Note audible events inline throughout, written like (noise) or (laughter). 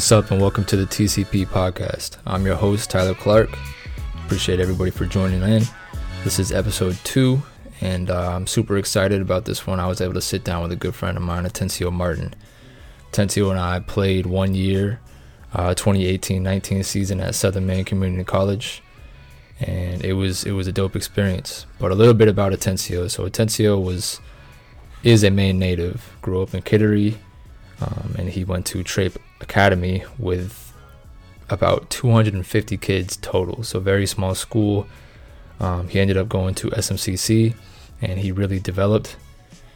What's up, and welcome to the TCP podcast. I'm your host, Tyler Clark. Appreciate everybody for joining in. This is episode two, and uh, I'm super excited about this one. I was able to sit down with a good friend of mine, Atencio Martin. Atencio and I played one year, 2018-19 uh, season at Southern Maine Community College, and it was it was a dope experience. But a little bit about Atencio. So Atencio was is a Maine native. Grew up in Kittery, um, and he went to Traip Academy with about 250 kids total. So very small school. Um, he ended up going to SMCC, and he really developed.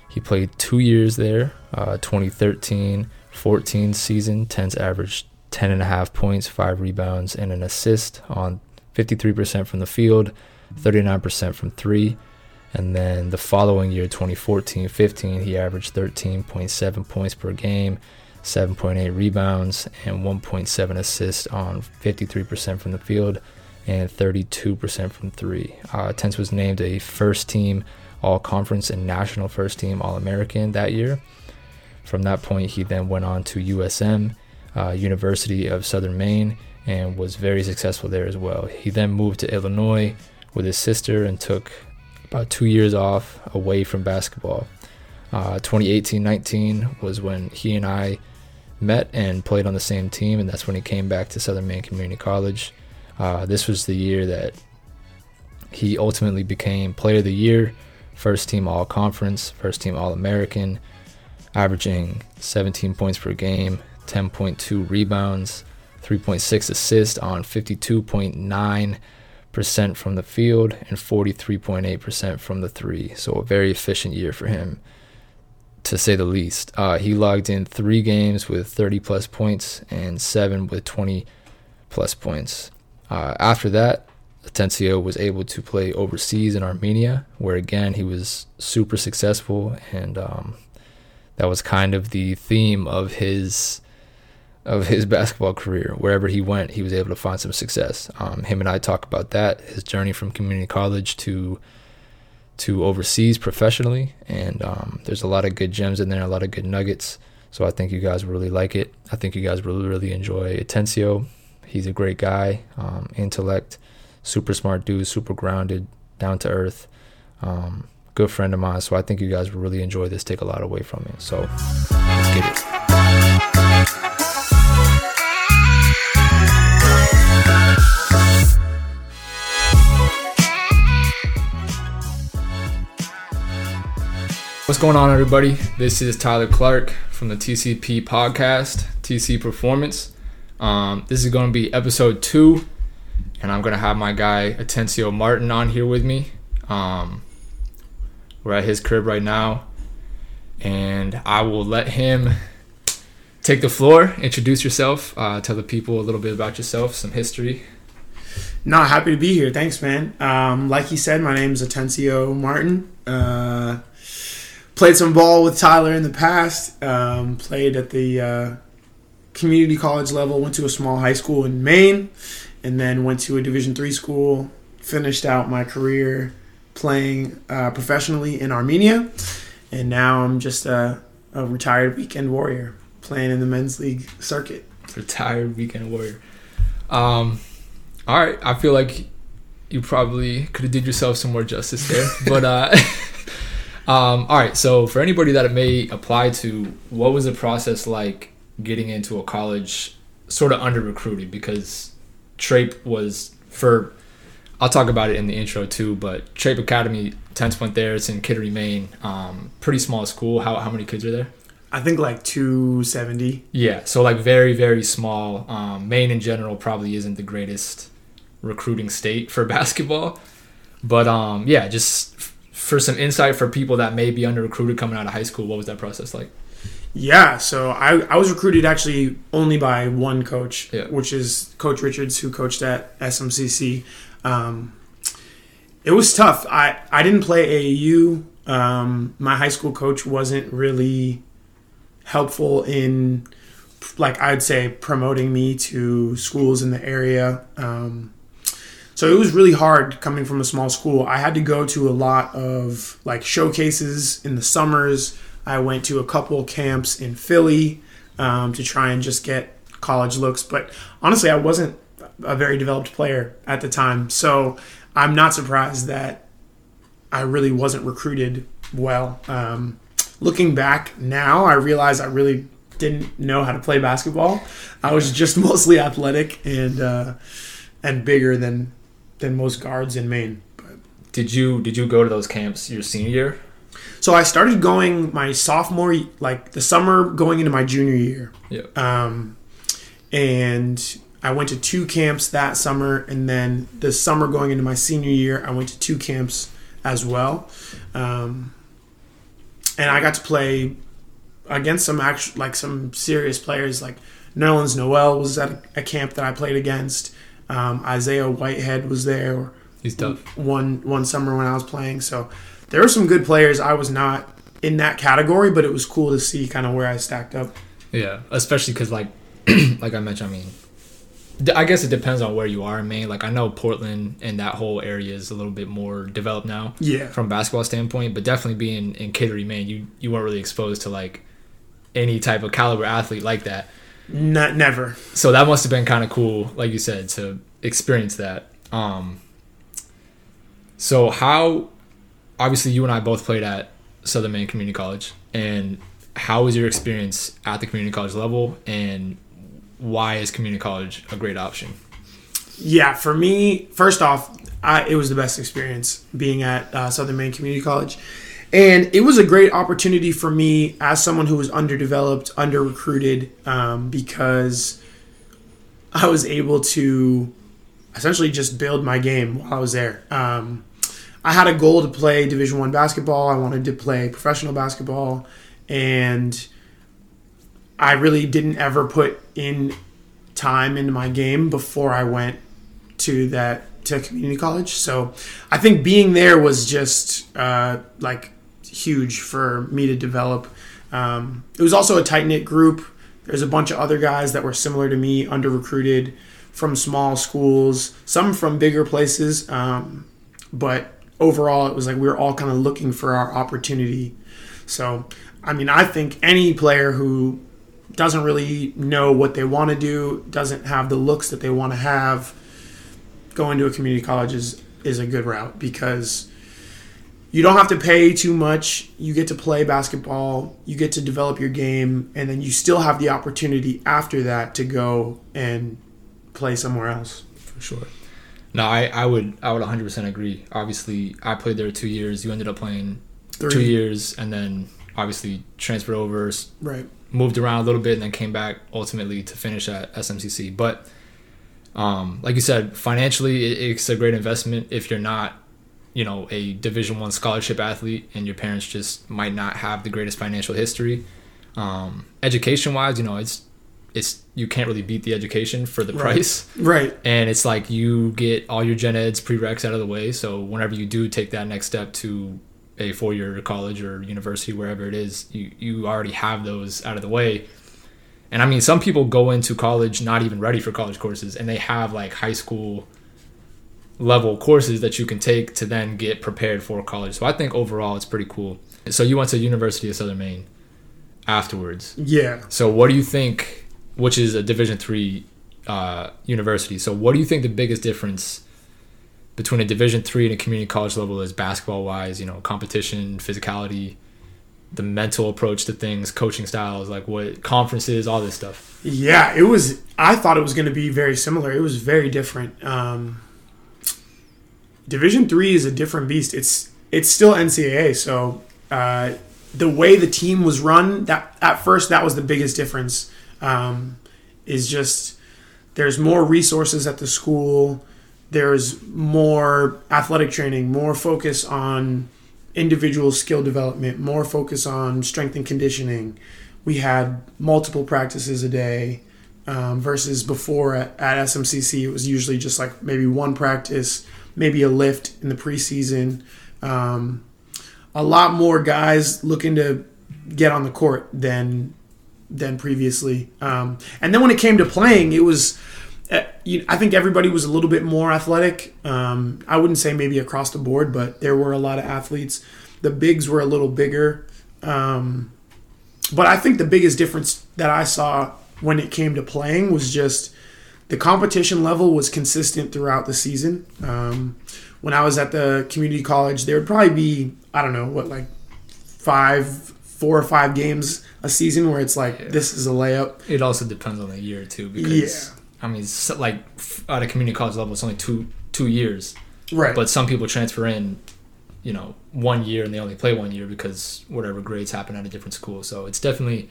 He played two years there, uh, 2013 14 season. Tens averaged 10 and a half points, five rebounds, and an assist on 53% from the field, 39% from three. And then the following year, 2014 15, he averaged 13.7 points per game, 7.8 rebounds, and 1.7 assists on 53% from the field and 32% from three. Uh, Tense was named a first team All Conference and National First Team All American that year. From that point, he then went on to USM, uh, University of Southern Maine, and was very successful there as well. He then moved to Illinois with his sister and took about two years off away from basketball. 2018-19 uh, was when he and I met and played on the same team, and that's when he came back to Southern Maine Community College. Uh, this was the year that he ultimately became Player of the Year, first team All Conference, first team All American, averaging 17 points per game, 10.2 rebounds, 3.6 assists on 52.9% from the field and 43.8% from the three. So a very efficient year for him, to say the least. Uh, he logged in three games with 30 plus points and seven with 20 plus points. Uh, after that, Atencio was able to play overseas in Armenia, where again he was super successful, and um, that was kind of the theme of his of his (laughs) basketball career. Wherever he went, he was able to find some success. Um, him and I talk about that, his journey from community college to to overseas professionally, and um, there's a lot of good gems in there, a lot of good nuggets. So I think you guys will really like it. I think you guys really really enjoy Atencio. He's a great guy, um, intellect, super smart dude, super grounded, down to earth. Um, good friend of mine. So I think you guys will really enjoy this, take a lot away from it. So let's get it. What's going on, everybody? This is Tyler Clark from the TCP podcast, TC Performance. Um, this is going to be episode two, and I'm going to have my guy Atencio Martin on here with me. Um, we're at his crib right now, and I will let him take the floor. Introduce yourself. Uh, tell the people a little bit about yourself, some history. No, happy to be here. Thanks, man. Um, like he said, my name is Atencio Martin. Uh, played some ball with Tyler in the past. Um, played at the uh, community college level. Went to a small high school in Maine, and then went to a Division three school. Finished out my career playing uh, professionally in Armenia, and now I'm just a, a retired weekend warrior playing in the men's league circuit. Retired weekend warrior. Um, all right, I feel like you probably could have did yourself some more justice there, but uh. (laughs) Um, all right, so for anybody that it may apply to, what was the process like getting into a college sort of under recruited? Because Traip was for, I'll talk about it in the intro too, but Traip Academy, 10th went there. It's in Kittery, Maine. Um, pretty small school. How, how many kids are there? I think like 270. Yeah, so like very, very small. Um, Maine in general probably isn't the greatest recruiting state for (laughs) basketball. But um, yeah, just for some insight for people that may be under recruited coming out of high school, what was that process like? Yeah, so I, I was recruited actually only by one coach, yeah. which is Coach Richards, who coached at SMCC. Um, it was tough. I, I didn't play AAU. Um, my high school coach wasn't really helpful in, like I'd say, promoting me to schools in the area. Um, so it was really hard coming from a small school. I had to go to a lot of like showcases in the summers. I went to a couple camps in Philly um, to try and just get college looks. But honestly, I wasn't a very developed player at the time, so I'm not surprised that I really wasn't recruited well. Um, looking back now, I realize I really didn't know how to play basketball. I was just (laughs) mostly athletic and uh, and bigger than than most guards in Maine. But did you did you go to those camps your senior year? So I started going my sophomore, like the summer going into my junior year. Yeah. Um, and I went to two camps that summer, and then the summer going into my senior year, I went to two camps as well. Um, and I got to play against some actual, like some serious players. Like Nerlens Noel was at a, a camp that I played against. Um, Isaiah Whitehead was there. He's tough. One one summer when I was playing, so there were some good players. I was not in that category, but it was cool to see kind of where I stacked up. Yeah, especially because like (clears throat) like I mentioned, I mean, I guess it depends on where you are in Maine. Like I know Portland and that whole area is a little bit more developed now. Yeah. From basketball standpoint, but definitely being in Kittery, Maine, you you weren't really exposed to like any type of caliber athlete like that. Not never. So that must have been kind of cool, like you said, to experience that. Um. So how, obviously, you and I both played at Southern Maine Community College, and how was your experience at the community college level, and why is community college a great option? Yeah, for me, first off, I, it was the best experience being at uh, Southern Maine Community College. And it was a great opportunity for me as someone who was underdeveloped, under recruited, um, because I was able to essentially just build my game while I was there. Um, I had a goal to play Division One basketball. I wanted to play professional basketball, and I really didn't ever put in time into my game before I went to that to community college. So I think being there was just uh, like huge for me to develop. Um, it was also a tight knit group. There's a bunch of other guys that were similar to me, under recruited from small schools, some from bigger places. Um, but overall, it was like we were all kind of looking for our opportunity. So, I mean, I think any player who doesn't really know what they want to do, doesn't have the looks that they want to have, going to a community college is, is a good route because you don't have to pay too much. You get to play basketball, you get to develop your game, and then you still have the opportunity after that to go and play somewhere else. For sure. No, I, I would I would 100% agree. Obviously, I played there two years. You ended up playing Three. two years, and then obviously transferred over. Right moved around a little bit and then came back ultimately to finish at SMCC. But um, like you said, financially, it, it's a great investment if you're not, you know, a Division One scholarship athlete and your parents just might not have the greatest financial history. Um, education wise, you know, it's it's you can't really beat the education for the right. price, right? And it's like you get all your gen eds prereqs out of the way, so whenever you do take that next step to a four year college or university, wherever it is, you, you already have those out of the way. And I mean, some people go into college not even ready for college courses, and they have like high school level courses that you can take to then get prepared for college. So I think overall it's pretty cool. So you went to University of Southern Maine afterwards. Yeah. So what do you think, which is a Division three uh, university? So what do you think the biggest difference between a Division three and a community college level is basketball wise. You know, competition, physicality, the mental approach to things, coaching styles, like what conferences, all this stuff. Yeah, it was. I thought it was going to be very similar. It was very different. Um, Division three is a different beast. It's it's still NCAA, so uh, the way the team was run, that at first that was the biggest difference. Um, is just there's more resources at the school there's more athletic training, more focus on individual skill development, more focus on strength and conditioning. We had multiple practices a day um, versus before at, at SMCC, it was usually just like maybe one practice, maybe a lift in the preseason. Um, a lot more guys looking to get on the court than than previously. Um, and then when it came to playing, it was uh, I think everybody was a little bit more athletic. Um, I wouldn't say maybe across the board, but there were a lot of athletes. The bigs were a little bigger. Um, but I think the biggest difference that I saw when it came to playing was just the competition level was consistent throughout the season. Um, when I was at the community college, there would probably be I don't know what like five, four or five games a season where it's like yeah. this is a layup. It also depends on the year too, because yeah. I mean, like at a community college level, it's only two two years, right? But some people transfer in, you know, one year and they only play one year because whatever grades happen at a different school. So it's definitely,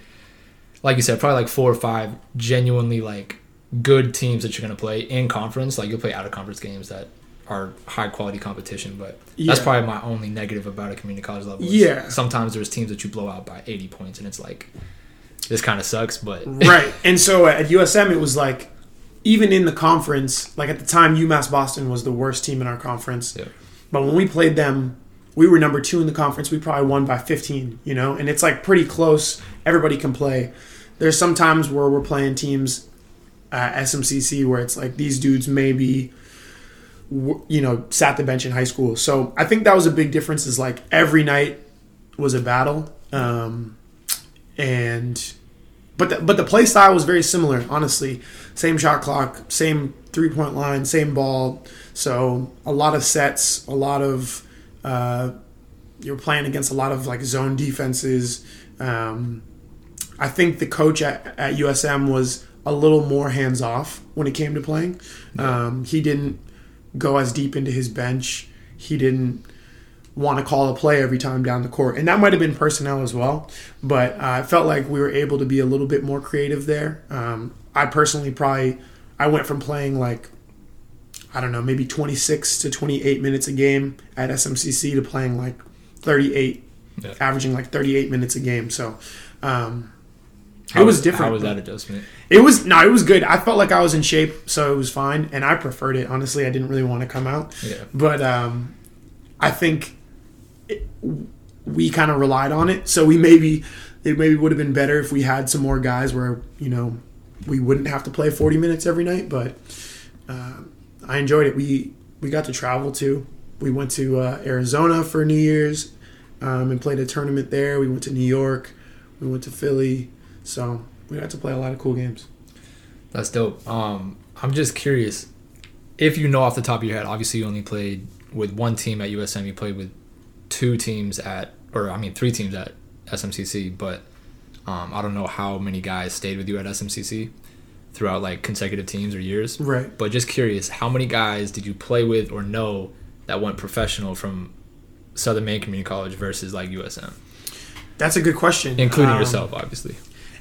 like you said, probably like four or five genuinely like good teams that you're gonna play in conference. Like you'll play out of conference games that are high quality competition, but yeah. that's probably my only negative about a community college level. Yeah. Sometimes there's teams that you blow out by 80 points, and it's like this kind of sucks. But (laughs) right, and so at USM it was like even in the conference, like at the time UMass Boston was the worst team in our conference. Yeah. But when we played them, we were number two in the conference. We probably won by 15, you know, and it's like pretty close. Everybody can play. There's some times where we're playing teams at SMCC where it's like these dudes maybe you know, sat the bench in high school. So I think that was a big difference. Is like every night was a battle, um, and but the, but the play style was very similar. Honestly, same shot clock, same three point line, same ball. So a lot of sets, a lot of uh, you're playing against a lot of like zone defenses. Um, I think the coach at, at USM was a little more hands off when it came to playing. Um, he didn't go as deep into his bench. He didn't want to call a play every time down the court. And that might have been personnel as well. But uh, I felt like we were able to be a little bit more creative there. Um, I personally probably, I went from playing like, I don't know, maybe 26 to 28 minutes a game at SMCC to playing like 38, yeah. averaging like 38 minutes a game. So, um, how it was, was different. How was that adjustment? It was no, it was good. I felt like I was in shape, so it was fine, and I preferred it. Honestly, I didn't really want to come out. Yeah. But um, I think it, we kind of relied on it, so we maybe it maybe would have been better if we had some more guys where you know we wouldn't have to play 40 minutes every night. But uh, I enjoyed it. We we got to travel too. We went to uh, Arizona for New Year's um, and played a tournament there. We went to New York. We went to Philly. So we got to play a lot of cool games. That's dope. Um, I'm just curious if you know off the top of your head. Obviously, you only played with one team at USM. You played with two teams at, or I mean, three teams at SMCC. But um, I don't know how many guys stayed with you at SMCC throughout like consecutive teams or years. Right. But just curious, how many guys did you play with or know that went professional from Southern Maine Community College versus like USM? That's a good question. Including um, yourself, obviously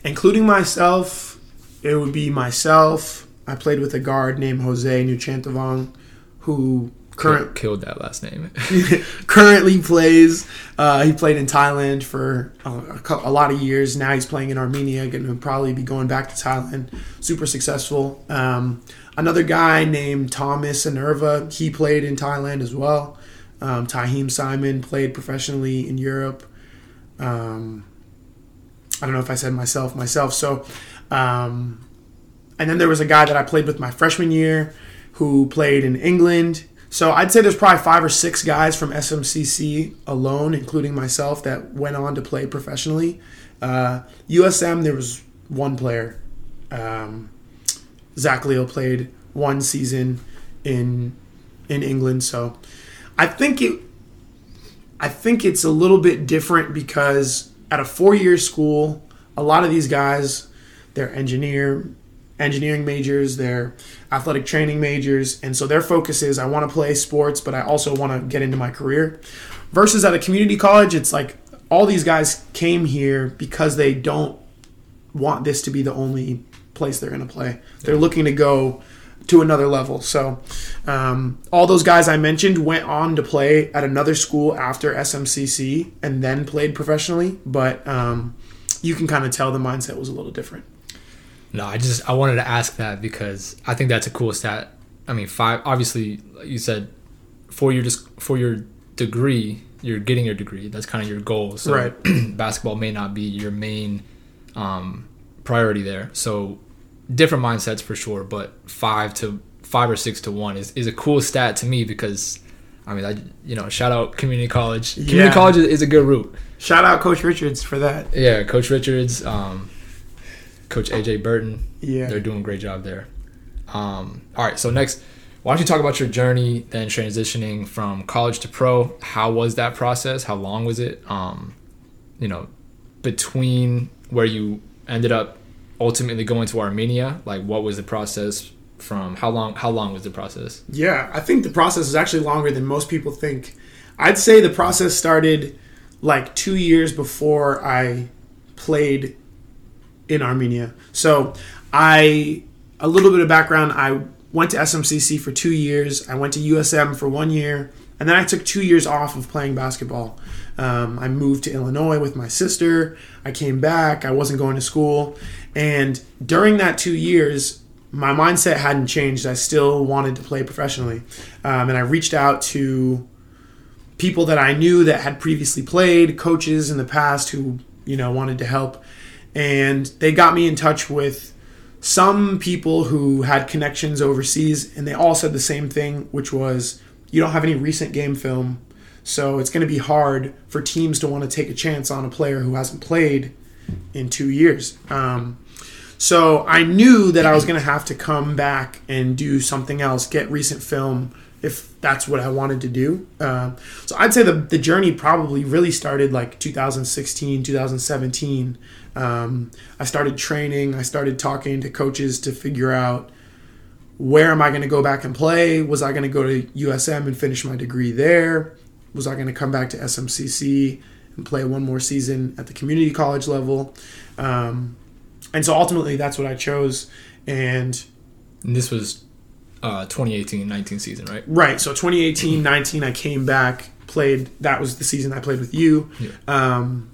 including myself. It would be myself. I played with a guard named Jose Nuchantavong, who current killed that last name. (laughs) (laughs) currently plays. Uh, he played in Thailand for a, a, a, lot of years. Now he's playing in Armenia. Going to probably be going back to Thailand. Super successful. Um, another guy named Thomas Anerva. He played in Thailand as well. Um, Tahim Simon played professionally in Europe. Um, I don't know if I said myself, myself. So, um, and then there was a guy that I played with my freshman year who played in England. So I'd say there's probably five or six guys from SMCC alone, including myself, that went on to play professionally. Uh, USM, there was one player. Um, Zach Leo played one season in in England. So I think it I think it's a little bit different because at a four year school, a lot of these guys, they're engineer engineering majors, they're athletic training majors, and so their focus is I want to play sports, but I also want to get into my career. Versus at a community college, it's like all these guys came here because they don't want this to be the only place they're going to play. They're looking to go to another level. So, um, all those guys I mentioned went on to play at another school after SMCC and then played professionally. But um, you can kind of tell the mindset was a little different. No, I just I wanted to ask that because I think that's a cool stat. I mean, five. Obviously, you said for your just for your degree, you're getting your degree. That's kind of your goal. So right. (clears throat) basketball may not be your main um, priority there. So different mindsets for sure, but five to five or six to one is, is a cool stat to me because I mean, I you know, shout out community college. Community yeah. college is, is, a good route. Shout out Coach Richards for that. Yeah, Coach Richards. Um, Coach AJ Burton. Yeah, they're doing a great job there. Um, all right, so next, why don't you talk about your journey then transitioning from college to pro? How was that process? How long was it? Um, you know, between where you ended up ultimately going to Armenia, like what was the process from how long how long was the process? Yeah, I think the process is actually longer than most people think. I'd say the process started like 2 years before I played in Armenia. So, I a little bit of background, I went to SMCC for 2 years. I went to USM for 1 year, and then I took 2 years off of playing basketball. Um, I moved to Illinois with my sister. I came back. I wasn't going to school. And during that two years, my mindset hadn't changed. I still wanted to play professionally. Um, and I reached out to people that I knew that had previously played, coaches in the past who, you know, wanted to help. And they got me in touch with some people who had connections overseas, and they all said the same thing, which was, you don't have any recent game film, so it's going to be hard for teams to want to take a chance on a player who hasn't played in two years. Um, so I knew that I was going to have to come back and do something else, get recent film if that's what I wanted to do. Uh, so I'd say the, the journey probably really started like 2016, 2017. Um, I started training, I started talking to coaches to figure out where am I going to go back and play? Was I going to go to USM and finish my degree there? Was I going to come back to SMCC and play one more season at the community college level? Um, and so ultimately that's what I chose. And, and this was uh, 2018-19 season, right? Right. So 2018-19, (clears throat) I came back, played. That was the season I played with you. Yeah. Um,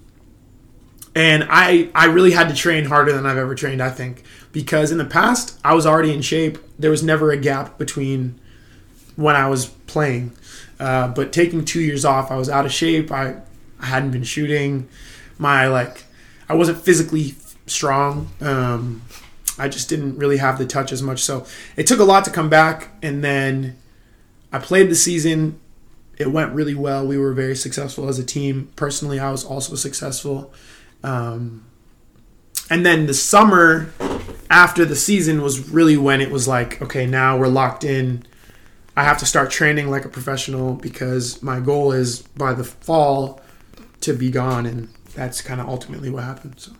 and I I really had to train harder than I've ever trained. I think because in the past I was already in shape. There was never a gap between when I was playing. Uh, but taking two years off, I was out of shape. I I hadn't been shooting. My like I wasn't physically strong. Um, I just didn't really have the touch as much. So it took a lot to come back. And then I played the season. It went really well. We were very successful as a team. Personally, I was also successful. Um, and then the summer after the season was really when it was like, okay, now we're locked in. I have to start training like a professional because my goal is by the fall to be gone. And that's kind of ultimately what happened. So.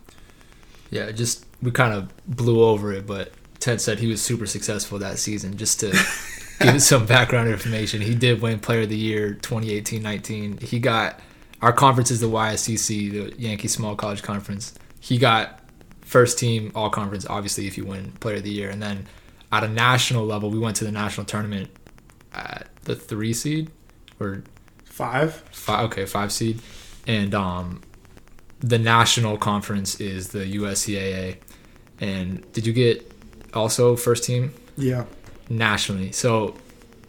Yeah, just we kind of blew over it, but Ted said he was super successful that season. Just to (laughs) give some background information, he did win Player of the Year 2018-19. He got our conference is the YSCC, the Yankee Small College Conference. He got first team All Conference, obviously, if you win Player of the Year, and then at a national level, we went to the national tournament at the three seed or five. Five. Okay, five seed, and um, the national conference is the USCAA. And did you get also first team? Yeah. Nationally. So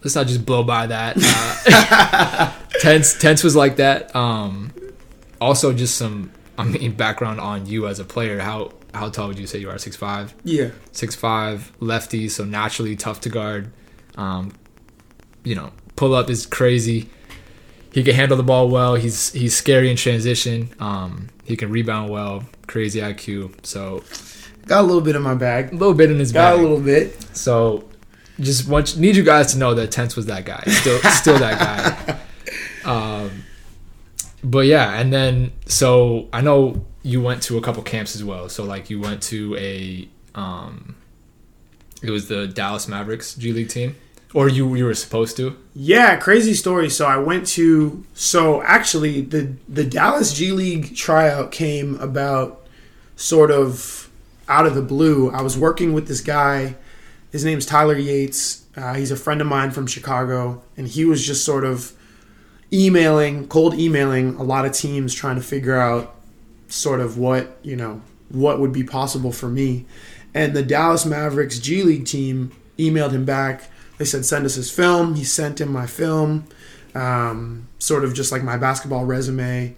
let's not just blow by that. Uh, (laughs) tense, tense was like that. Um, also, just some, I mean, background on you as a player. How how tall would you say you are? Six five. Yeah. Six five, lefty, so naturally tough to guard. Um, you know, pull up is crazy he can handle the ball well. He's he's scary in transition. Um, he can rebound well. Crazy IQ. So got a little bit in my bag. A little bit in his got bag. Got a little bit. So just want need you guys to know that Tense was that guy. Still (laughs) still that guy. Um, but yeah, and then so I know you went to a couple camps as well. So like you went to a um, it was the Dallas Mavericks G League team. Or you you were supposed to? Yeah, crazy story. So I went to so actually the the Dallas G League tryout came about sort of out of the blue. I was working with this guy. His name's Tyler Yates. Uh, he's a friend of mine from Chicago, and he was just sort of emailing, cold emailing a lot of teams trying to figure out sort of what you know what would be possible for me. And the Dallas Mavericks G League team emailed him back they said send us his film. He sent him my film, um, sort of just like my basketball resume,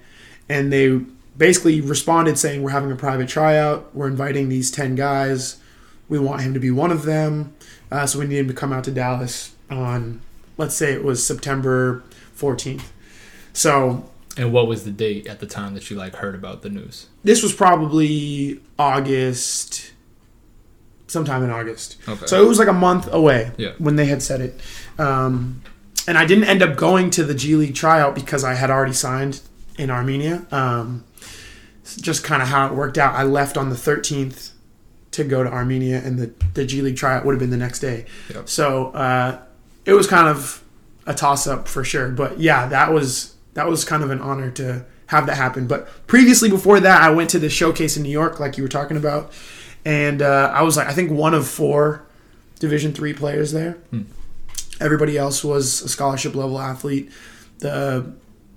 and they basically responded saying we're having a private tryout. We're inviting these ten guys. We want him to be one of them. Uh, so we need him to come out to Dallas on, let's say it was September 14th. So. And what was the date at the time that you like heard about the news? This was probably August sometime in August. Okay. So it was like a month away yeah. when they had said it. Um, and I didn't end up going to the G League tryout because I had already signed in Armenia. Um, just kind of how it worked out. I left on the 13th to go to Armenia, and the, the G League tryout would have been the next day. Yep. So uh, it was kind of a toss up for sure. But yeah, that was that was kind of an honor to have that happen. But previously, before that, I went to the showcase in New York, like you were talking about, and uh, I was like, I think one of four Division three players there. Hmm. Everybody else was a scholarship level athlete. The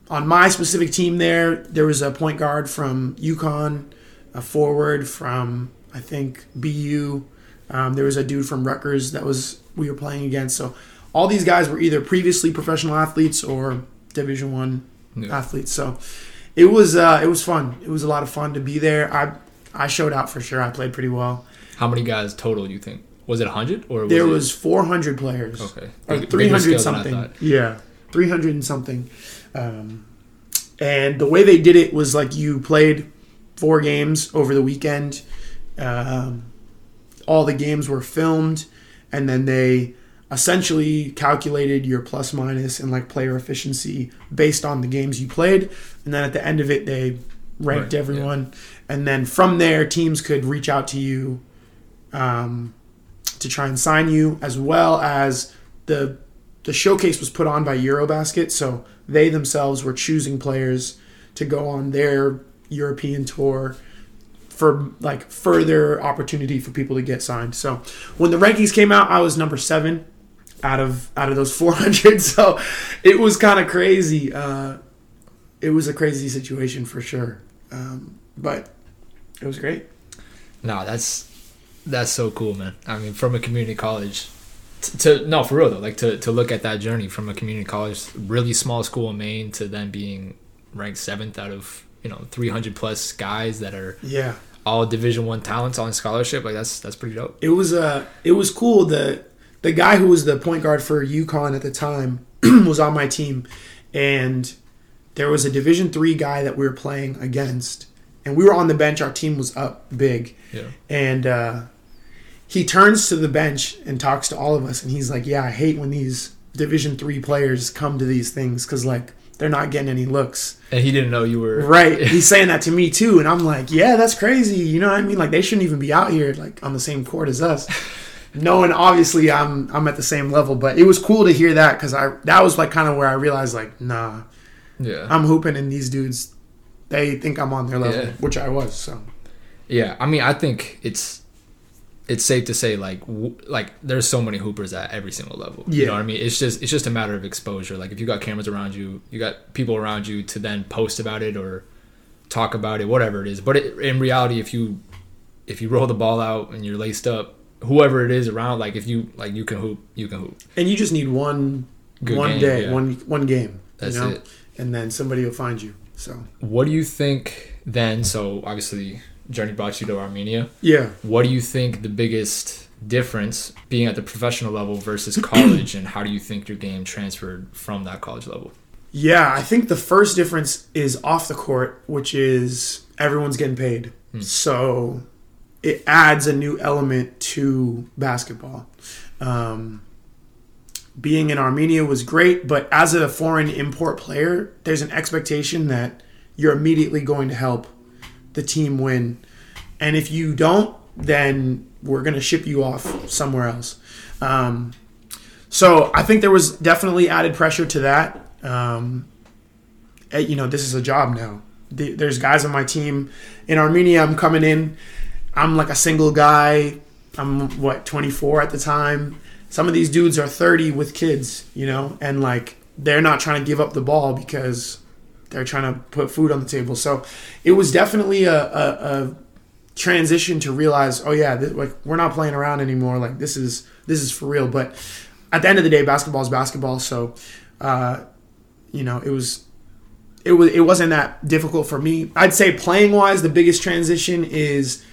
on my specific team there, there was a point guard from UConn, a forward from I think BU. Um, there was a dude from Rutgers that was we were playing against. So all these guys were either previously professional athletes or Division One yeah. athletes. So it was uh, it was fun. It was a lot of fun to be there. I I showed out for sure. I played pretty well. How many guys total do you think? Was it 100 or was there it... was 400 players? Okay, or 300 something. Yeah, 300 and something. Um, and the way they did it was like you played four games over the weekend. Um, all the games were filmed, and then they essentially calculated your plus minus and like player efficiency based on the games you played. And then at the end of it, they ranked right, everyone. Yeah. And then from there, teams could reach out to you um, to try and sign you, as well as the the showcase was put on by Eurobasket, so they themselves were choosing players to go on their European tour for like further opportunity for people to get signed. So when the rankings came out, I was number seven out of out of those 400. (laughs) So it was kind of crazy. Uh, it was a crazy situation for sure, um, but it was great. No, that's that's so cool, man. I mean, from a community college to no for real though like to, to look at that journey from a community college really small school in maine to then being ranked seventh out of you know 300 plus guys that are yeah all division one talents on scholarship like that's that's pretty dope it was uh it was cool the the guy who was the point guard for UConn at the time (clears throat) was on my team and there was a division three guy that we were playing against and we were on the bench. Our team was up big. Yeah. And uh he turns to the bench and talks to all of us. And he's like yeah i hate when these division three players come to these things because like they're not getting any looks. And he didn't know you were (laughs) right. He's saying that to me too. And i'm like yeah that's crazy. You know what i mean? Like they shouldn't even be out here like on the same court as us. (laughs) Knowing obviously i'm i'm at the same level. But it was cool to hear that because i that was like kind of where i realized like nah. Yeah. I'm hooping and these dudes they think i'm on their level yeah. which i was so yeah i mean i think it's it's safe to say like w- like there's so many hoopers at every single level. Yeah. You know what I mean? It's just it's just a matter of exposure. Like if you got cameras around you, you got people around you to then post about it or talk about it, whatever it is. But it, in reality, if you if you roll the ball out and you're laced up, whoever it is around, like if you like you can hoop, you can hoop. And you just need one Good one game, day, yeah. one one game. That's you know? it. And then somebody will find you. So what do you think then? So obviously journey brought you to Armenia. Yeah. What do you think the biggest difference being at the professional level versus (clears throat) college, and how do you think your game transferred from that college level? Yeah, I think the first difference is off the court, which is everyone's getting paid. Hmm. So it adds a new element to basketball. Um, being in Armenia was great, but as a foreign import player, there's an expectation that you're immediately going to help the team win. And if you don't, then we're going to ship you off somewhere else. Um, so I think there was definitely added pressure to that. Um, eh, you know, this is a job now. There's guys on my team in Armenia. I'm coming in. I'm like a single guy. I'm what 24 at the time. Some of these dudes are 30 with kids, you know, and like they're not trying to give up the ball because they're trying to put food on the table. So it was definitely a, a, a transition to realize, oh yeah, like we're not playing around anymore. Like this is this is for real. But at the end of the day, basketball is basketball. So uh, you know, it was it was it wasn't that difficult for me. I'd say playing wise, the biggest transition is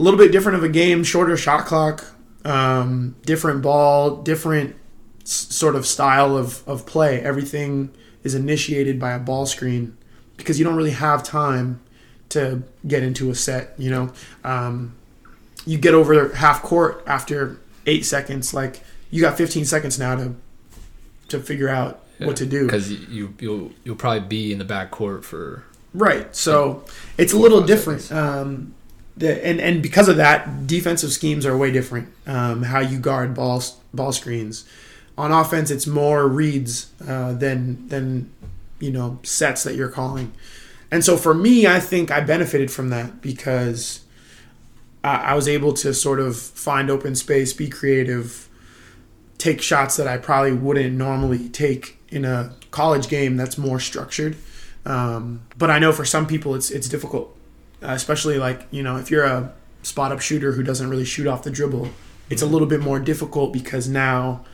a little bit different of a game, shorter shot clock, um, different ball, different s- sort of style of, of play. Everything is initiated by a ball screen because you don't really have time to get into a set, you know. Um, you get over half court after eight seconds. Like you got 15 seconds now to to figure out yeah, what to do because you you'll you'll probably be in the back court for right. So it's a little different. Um, and and because of that, defensive schemes are way different. Um, how you guard ball ball screens. On offense, it's more reads uh, than than you know sets that you're calling. And so for me, I think I benefited from that because I, I was able to sort of find open space, be creative, take shots that I probably wouldn't normally take in a college game that's more structured. Um, but I know for some people it's it's difficult, uh, especially like you know if you're a spot up shooter who doesn't really shoot off the dribble, it's a little bit more difficult because now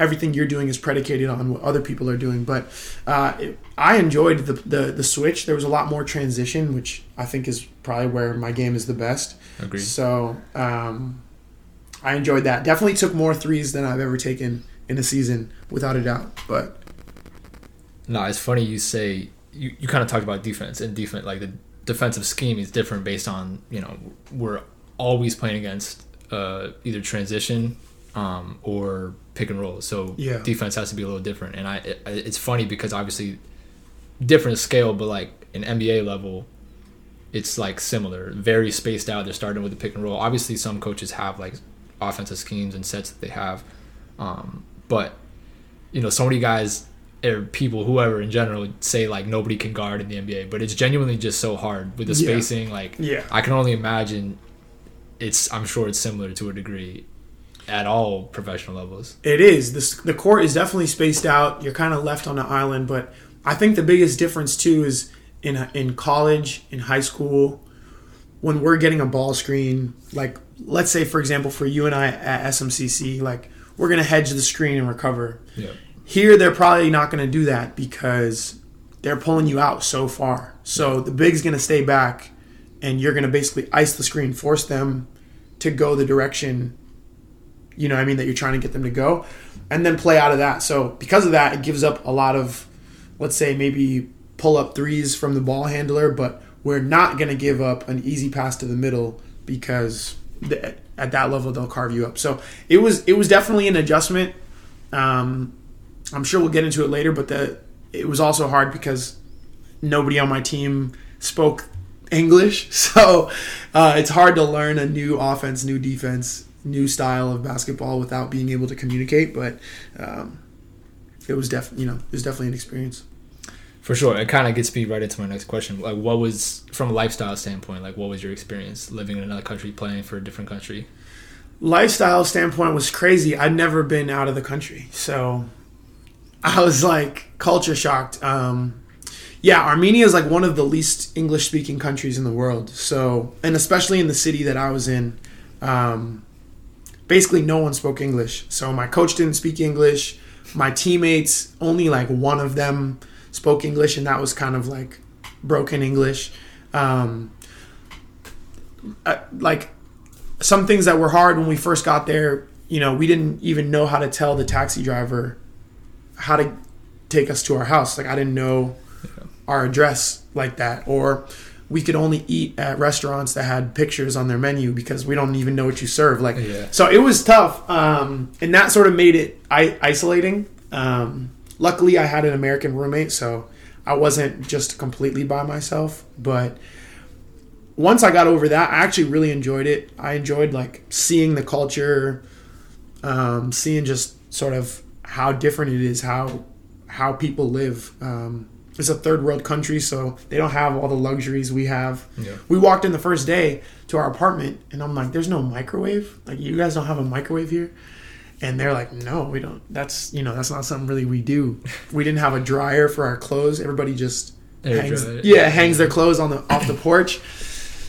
everything you're doing is predicated on what other people are doing. But uh, it, I enjoyed the, the, the switch. There was a lot more transition, which I think is probably where my game is the best. Agreed. So um, I enjoyed that. Definitely took more threes than I've ever taken in a season, without a doubt. But no, it's funny you say you, you kind of talked about defense and defense like the defensive scheme is different based on you know we're always playing against uh, either transition um, or pick and roll. So yeah. defense has to be a little different. And I, it, it's funny because obviously different scale, but like an NBA level, it's like similar, very spaced out. They're starting with the pick and roll. Obviously, some coaches have like offensive schemes and sets that they have, um, but you know, so many guys or people, whoever in general, say like nobody can guard in the NBA, but it's genuinely just so hard with the spacing. Yeah. Like, yeah, I can only imagine. It's I'm sure it's similar to a degree at all professional levels. It is. The, the court is definitely spaced out. You're kind of left on an island, but I think the biggest difference too is in in college, in high school, when we're getting a ball screen, like let's say for example for you and I at SMCC, like we're gonna hedge the screen and recover. Yeah. Here they're probably not gonna do that because they're pulling you out so far. So the big's gonna stay back, and you're gonna basically ice the screen, force them to go the direction you know I mean, that you're trying to get them to go, and then play out of that. So because of that, it gives up a lot of, let's say maybe pull up threes from the ball handler, but we're not going to give up an easy pass to the middle because at that level they'll carve you up. So it was it was definitely an adjustment. Um, I'm sure we'll get into it later, but the it was also hard because nobody on my team spoke English, (laughs) so uh, it's hard to learn a new offense, new defense new style of basketball without being able to communicate. But um, it was definitely, you know, it was definitely an experience. For sure, it kind of gets me right into my next question. Like, what was from a lifestyle standpoint? Like, what was your experience living in another country, playing for a different country? Lifestyle standpoint was crazy. I'd never been out of the country, so I was like culture shocked. Um, yeah, Armenia is like one of the least English speaking countries in the world. So, and especially in the city that I was in, um, basically no one spoke English. So my coach didn't speak English. My teammates, only like one of them spoke English, and that was kind of like broken English. Um, uh, like some things that were hard when we first got there, you know, we didn't even know how to tell the taxi driver how to take us to our house. Like I didn't know our address like that, or we could only eat at restaurants that had pictures on their menu because we don't even know what you serve. Like, yeah. so it was tough, um, and that sort of made it I- isolating. Um, luckily, I had an American roommate, so I wasn't just completely by myself. But once I got over that, I actually really enjoyed it. I enjoyed like seeing the culture, um, seeing just sort of how different it is, how how people live. Um, it's a third world country, so they don't have all the luxuries we have. Yeah. We walked in the first day to our apartment, and I'm like, "There's no microwave. Like, you guys don't have a microwave here." And they're like, "No, we don't. That's you know, that's not something really we do. We didn't have a dryer for our clothes. Everybody just hangs, yeah, hangs their clothes on the off the porch.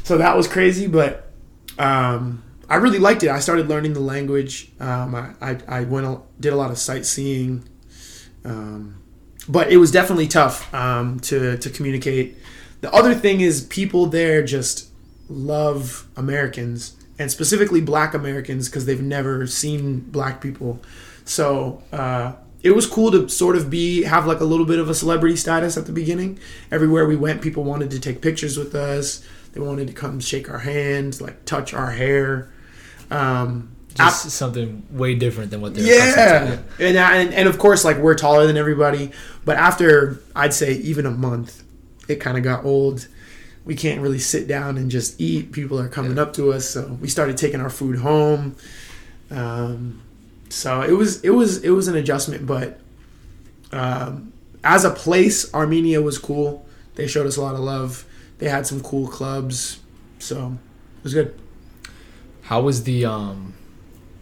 So that was crazy, but um, I really liked it. I started learning the language. Um, I, I, went did a lot of sightseeing. Um, but it was definitely tough um, to to communicate. The other thing is people there just love Americans and specifically Black Americans because they've never seen Black people. So uh, it was cool to sort of be have like a little bit of a celebrity status at the beginning. Everywhere we went, people wanted to take pictures with us. They wanted to come shake our hands, like touch our hair. Um, just ap- something way different than what they're yeah. And, and and of course, like we're taller than everybody, but after I'd say even a month, it kind of got old. We can't really sit down and just eat. People are coming yeah. up to us, so we started taking our food home. Um, so it was it was it was an adjustment, but um, as a place, Armenia was cool. They showed us a lot of love. They had some cool clubs, so it was good. How was the um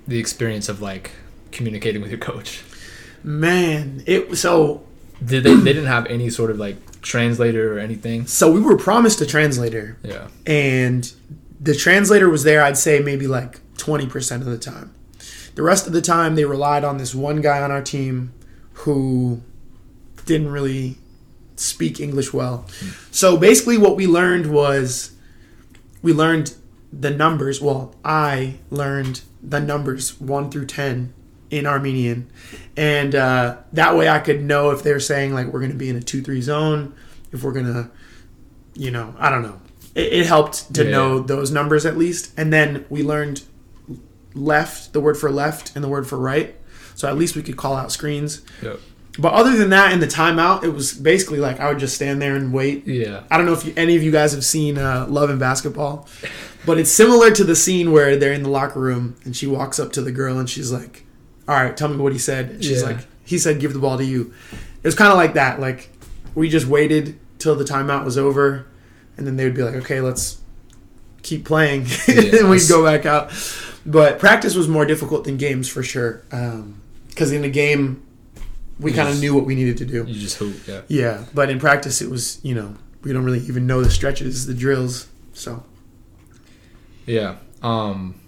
the experience of like communicating with your coach? Man, it so did they they didn't have any sort of like translator or anything? So we were promised a translator. Yeah. And the translator was there I'd say maybe like 20% of the time. The rest of the time they relied on this one guy on our team who didn't really speak English well. Mm. So basically what we learned was we learned the numbers. Well, I learned the numbers 1 through 10 in Armenian. And uh, that way I could know if they're saying, like, we're going to be in a 2 3 zone, if we're going to, you know, I don't know. It, it helped to yeah. know those numbers at least. And then we learned left, the word for left, and the word for right. So at least we could call out screens. Yep. But other than that, in the timeout, it was basically like I would just stand there and wait. Yeah. I don't know if you, any of you guys have seen uh, Love and Basketball, (laughs) but it's similar to the scene where they're in the locker room and she walks up to the girl and she's like, "All right, tell me what he said." And she's yeah. like, "He said give the ball to you." It was kind of like that. Like we just waited till the timeout was over, and then they would be like, "Okay, let's keep playing," (laughs) and we'd go back out. But practice was more difficult than games for sure, because um, in the game we kind of knew what we needed to do. You just hoop, yeah. Yeah, but in practice it was you know we don't really even know the stretches, the drills, so. Yeah. Um,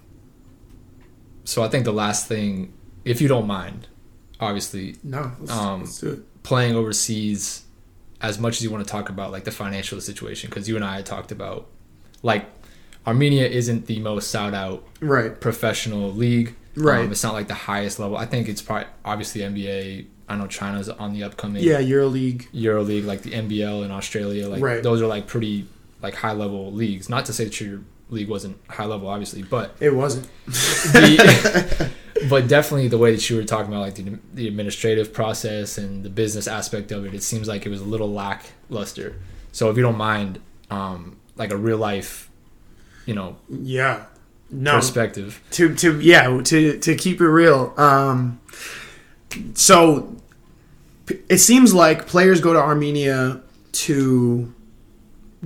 so I think the last thing, if you don't mind, obviously, no, let's, um, let's do it. Playing overseas, as much as you want to talk about like the financial situation, because you and I had talked about, like, Armenia isn't the most sought out right professional league. Right. Um, it's not like the highest level. I think it's probably obviously NBA. I know China's on the upcoming. Yeah, EuroLeague. EuroLeague, like the NBL in Australia, like right. those are like pretty like high level leagues. Not to say that your league wasn't high level, obviously, but it wasn't. the, (laughs) (laughs) but definitely the way that you were talking about, like the, the administrative process and the business aspect of it, it seems like it was a little lackluster. So if you don't mind, um, like a real life, you know, yeah, no perspective to to yeah to to keep it real. Um, so it seems like players go to Armenia to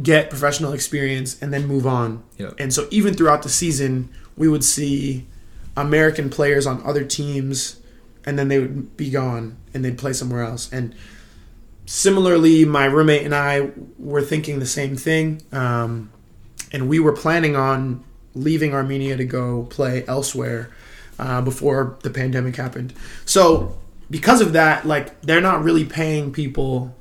get professional experience and then move on. Yep. And so even throughout the season, we would see American players on other teams and then they would be gone and they'd play somewhere else. And similarly, my roommate and I were thinking the same thing. Um, and we were planning on leaving Armenia to go play elsewhere uh, before the pandemic happened. So because of that, like they're not really paying people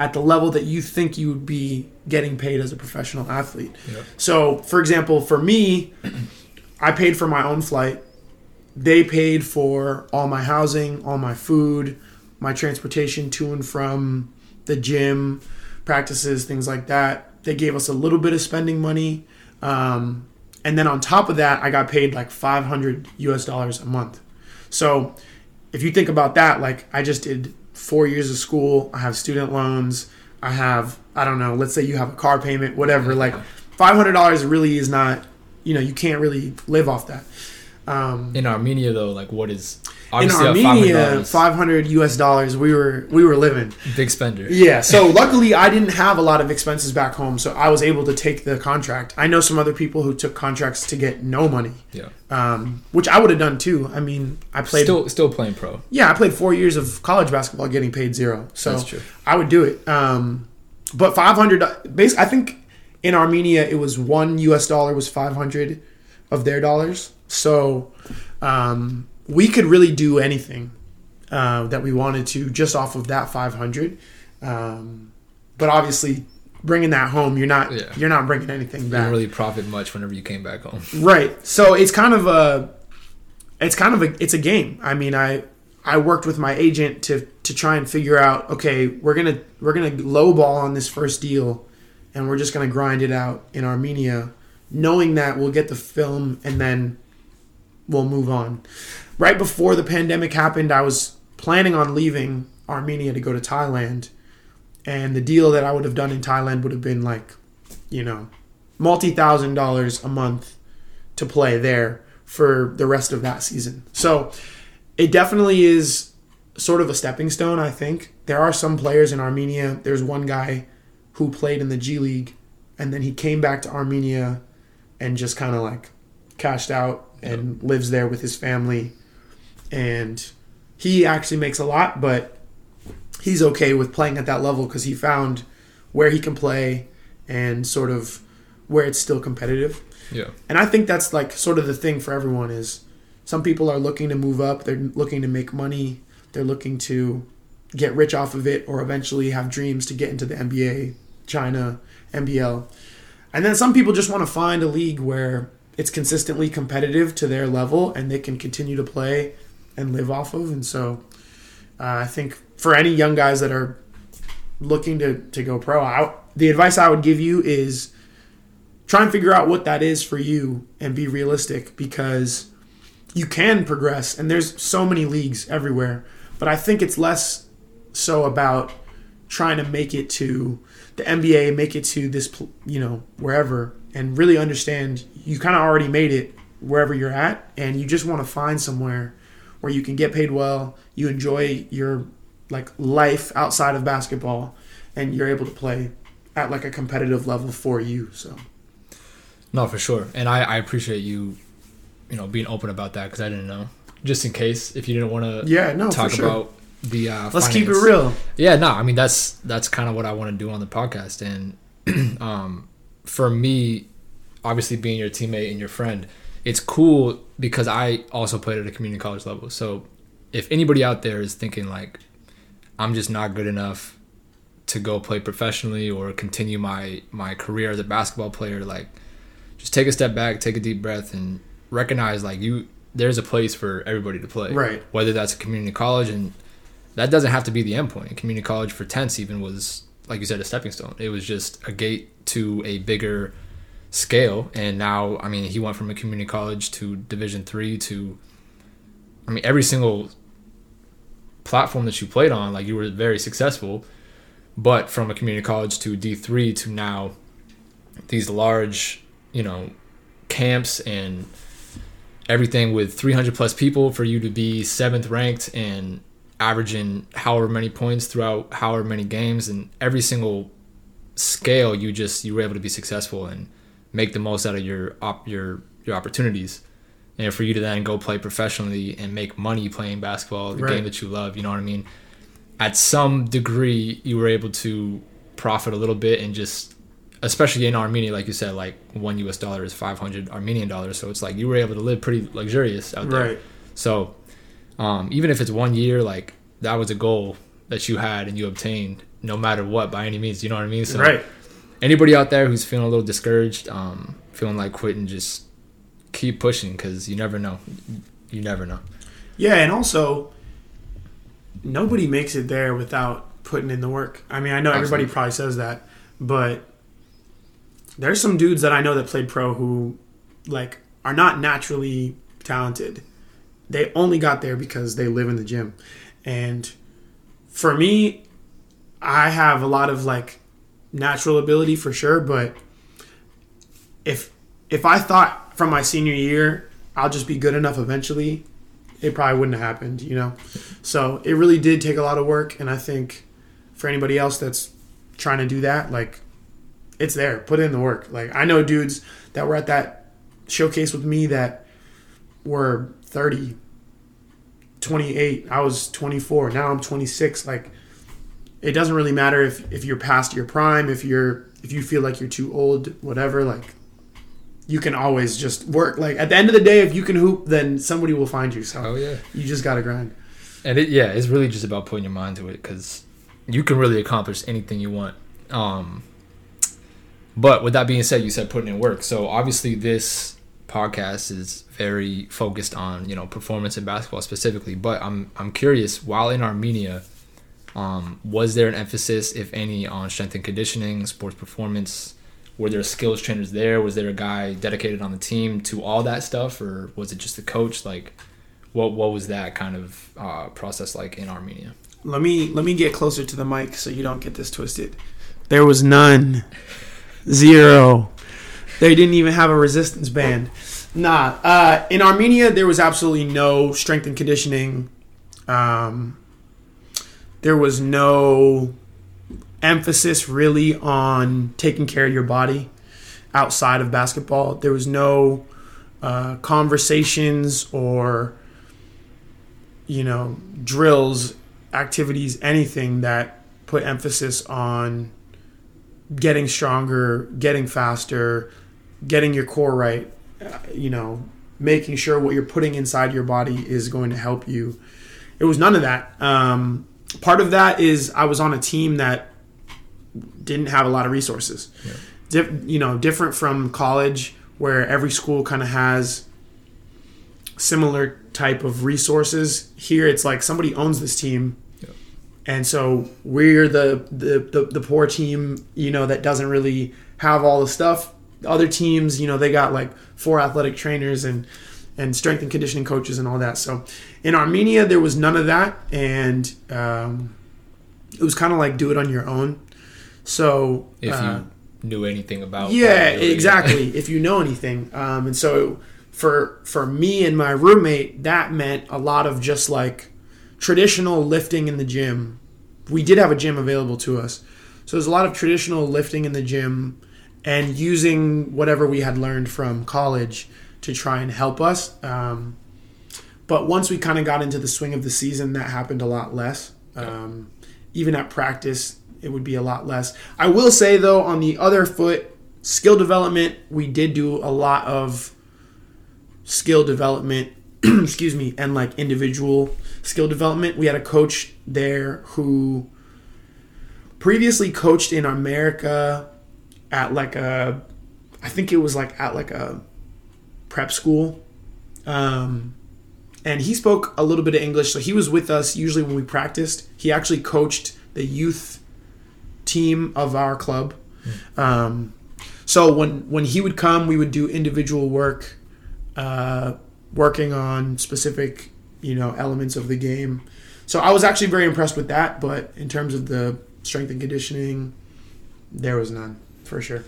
at the level that you think you would be getting paid as a professional athlete. Yep. So, for example, for me, (clears throat) I paid for my own flight. They paid for all my housing, all my food, my transportation to and from the gym, practices, things like that. They gave us a little bit of spending money. Um, and then on top of that, I got paid like 500 US dollars a month. So, if you think about that, like I just did four years of school. I have student loans. I have, I don't know, let's say you have a car payment, whatever. Like $500 really is not, you know, you can't really live off that. Um, in Armenia, though, like what is in Armenia, five hundred US dollars. We were we were living big spender. Yeah. So luckily, I didn't have a lot of expenses back home, so I was able to take the contract. I know some other people who took contracts to get no money. Yeah. Um, which I would have done too. I mean, I played still still playing pro. Yeah, I played four years of college basketball, getting paid zero. So I would do it. Um, but five hundred. Basically, I think in Armenia it was one US dollar was five hundred of their dollars. So um, we could really do anything uh, that we wanted to just off of that 500. Um, but obviously, bringing that home, you're not yeah. you're not bringing anything back. You didn't really profit much whenever you came back home. (laughs) Right. So it's kind of a it's kind of a it's a game. I mean, I I worked with my agent to to try and figure out okay, we're gonna we're gonna lowball on this first deal, and we're just gonna grind it out in Armenia, knowing that we'll get the film and then we'll move on. Right before the pandemic happened, I was planning on leaving Armenia to go to Thailand, and the deal that I would have done in Thailand would have been like, you know, multi thousand dollars a month to play there for the rest of that season. So it definitely is sort of a stepping stone, I think. There are some players in Armenia. There's one guy who played in the G League and then he came back to Armenia and just kind of like cashed out and lives there with his family. And he actually makes a lot, but he's okay with playing at that level because he found where he can play and sort of where it's still competitive. Yeah. And I think that's like sort of the thing for everyone is some people are looking to move up, they're looking to make money, they're looking to get rich off of it or eventually have dreams to get into the NBA, China, NBL. And then some people just want to find a league where it's consistently competitive to their level and they can continue to play and live off of. And so uh, I think for any young guys that are looking to, to go pro, I, the advice I would give you is try and figure out what that is for you and be realistic because you can progress and there's so many leagues everywhere but i think it's less so about trying to make it to the nba make it to this you know wherever and really understand you kind of already made it wherever you're at and you just want to find somewhere where you can get paid well you enjoy your like life outside of basketball and you're able to play at like a competitive level for you so no, for sure, and I, I appreciate you, you know, being open about that because I didn't know. Just in case, if you didn't want to, yeah, no, talk sure. about the. Uh, Let's finance. keep it real. Yeah, no, I mean that's that's kind of what I want to do on the podcast, and (clears throat) um, for me, obviously being your teammate and your friend, it's cool because I also played at a community college level. So if anybody out there is thinking like, I'm just not good enough to go play professionally or continue my my career as a basketball player, like just take a step back, take a deep breath, and recognize like you there's a place for everybody to play. Right. Whether that's a community college and that doesn't have to be the end endpoint. Community college for Tense even was like you said a stepping stone. It was just a gate to a bigger scale. And now I mean he went from a community college to division 3 to I mean every single platform that you played on like you were very successful. But from a community college to D3 to now these large you know camps and everything with 300 plus people for you to be seventh ranked and averaging however many points throughout however many games and every single scale you just you were able to be successful. And make the most out of your op, your your opportunities and for you to then go play professionally and make money playing basketball the right. game that you love you know what i mean at some degree you were able to profit a little bit and just especially in Armenia, like you said, like one U.S. dollar is 500 Armenian dollars. So it's like you were able to live pretty luxurious out there. Right. So um, even if it's one year, like that was a goal that you had and you obtained, no matter what, by any means. You know what I mean? So right. Anybody out there who's feeling a little discouraged, um, feeling like quitting, just keep pushing because you never know. You never know. Yeah, and also nobody makes it there without putting in the work. I mean, I know Absolutely. everybody probably says that, but there's some dudes that I know that played pro who like are not naturally talented. They only got there because they live in the gym. And for me, I have a lot of like natural ability for sure, but if if I thought from my senior year I'll just be good enough eventually, it probably wouldn't have happened, you know. So it really did take a lot of work, and I think for anybody else that's trying to do that, like it's there. Put in the work. Like I know dudes that were at that showcase with me that were 30, 28. I was 24. Now I'm 26. Like it doesn't really matter if if you're past your prime, if you're if you feel like you're too old, whatever, like you can always just work. Like at the end of the day, if you can hoop, then somebody will find you. So oh, yeah. you just gotta grind. And it, yeah, it's really just about putting your mind to it because you can really accomplish anything you want. Um, but with that being said, you said putting in work. So obviously this podcast is very focused on you know performance in basketball specifically. But I'm I'm curious. While in Armenia, um, was there an emphasis, if any, on strength and conditioning, sports performance, were there skills trainers there? Was there a guy dedicated on the team to all that stuff, or was it just the coach? Like, what what was that kind of uh, process like in Armenia? Let me let me get closer to the mic so you don't get this twisted. There was none, zero. They didn't even have a resistance band. Nah, uh, in Armenia there was absolutely no strength and conditioning. Um, there was no emphasis really on taking care of your body outside of basketball. There was no uh, conversations or you know drills, activities, anything that put emphasis on getting stronger, getting faster, getting your core right. Uh, you know, making sure what you're putting inside your body is going to help you. It was none of that. Um, part of that is I was on a team that didn't have a lot of resources. Yeah. Dif- you know, different from college where every school kind of has similar type of resources. Here, it's like somebody owns this team, yeah. and so we're the, the the the poor team, you know, that doesn't really have all the stuff. Other teams, you know, they got like four athletic trainers and and strength and conditioning coaches and all that. So in Armenia, there was none of that, and um, it was kind of like do it on your own. So if uh, you knew anything about yeah, exactly. if you know anything, um, and so for for me and my roommate, that meant a lot of just like traditional lifting in the gym. We did have a gym available to us, so there's a lot of traditional lifting in the gym and using whatever we had learned from college to try and help us. Um, but once we kind of got into the swing of the season, that happened a lot less. Um, even at practice, it would be a lot less. I will say though, on the other foot, skill development, we did do a lot of skill development, (clears throat) excuse me, and like individual skill development. We had a coach there who previously coached in America at like a I think it was like at like a prep school. Um, and he spoke a little bit of English, so he was with us usually when we practiced. He actually coached the youth team of our club. Um, so when when he would come, we would do individual work, uh, working on specific you know elements of the game. So I was actually very impressed with that. But in terms of the strength and conditioning, there was none for sure.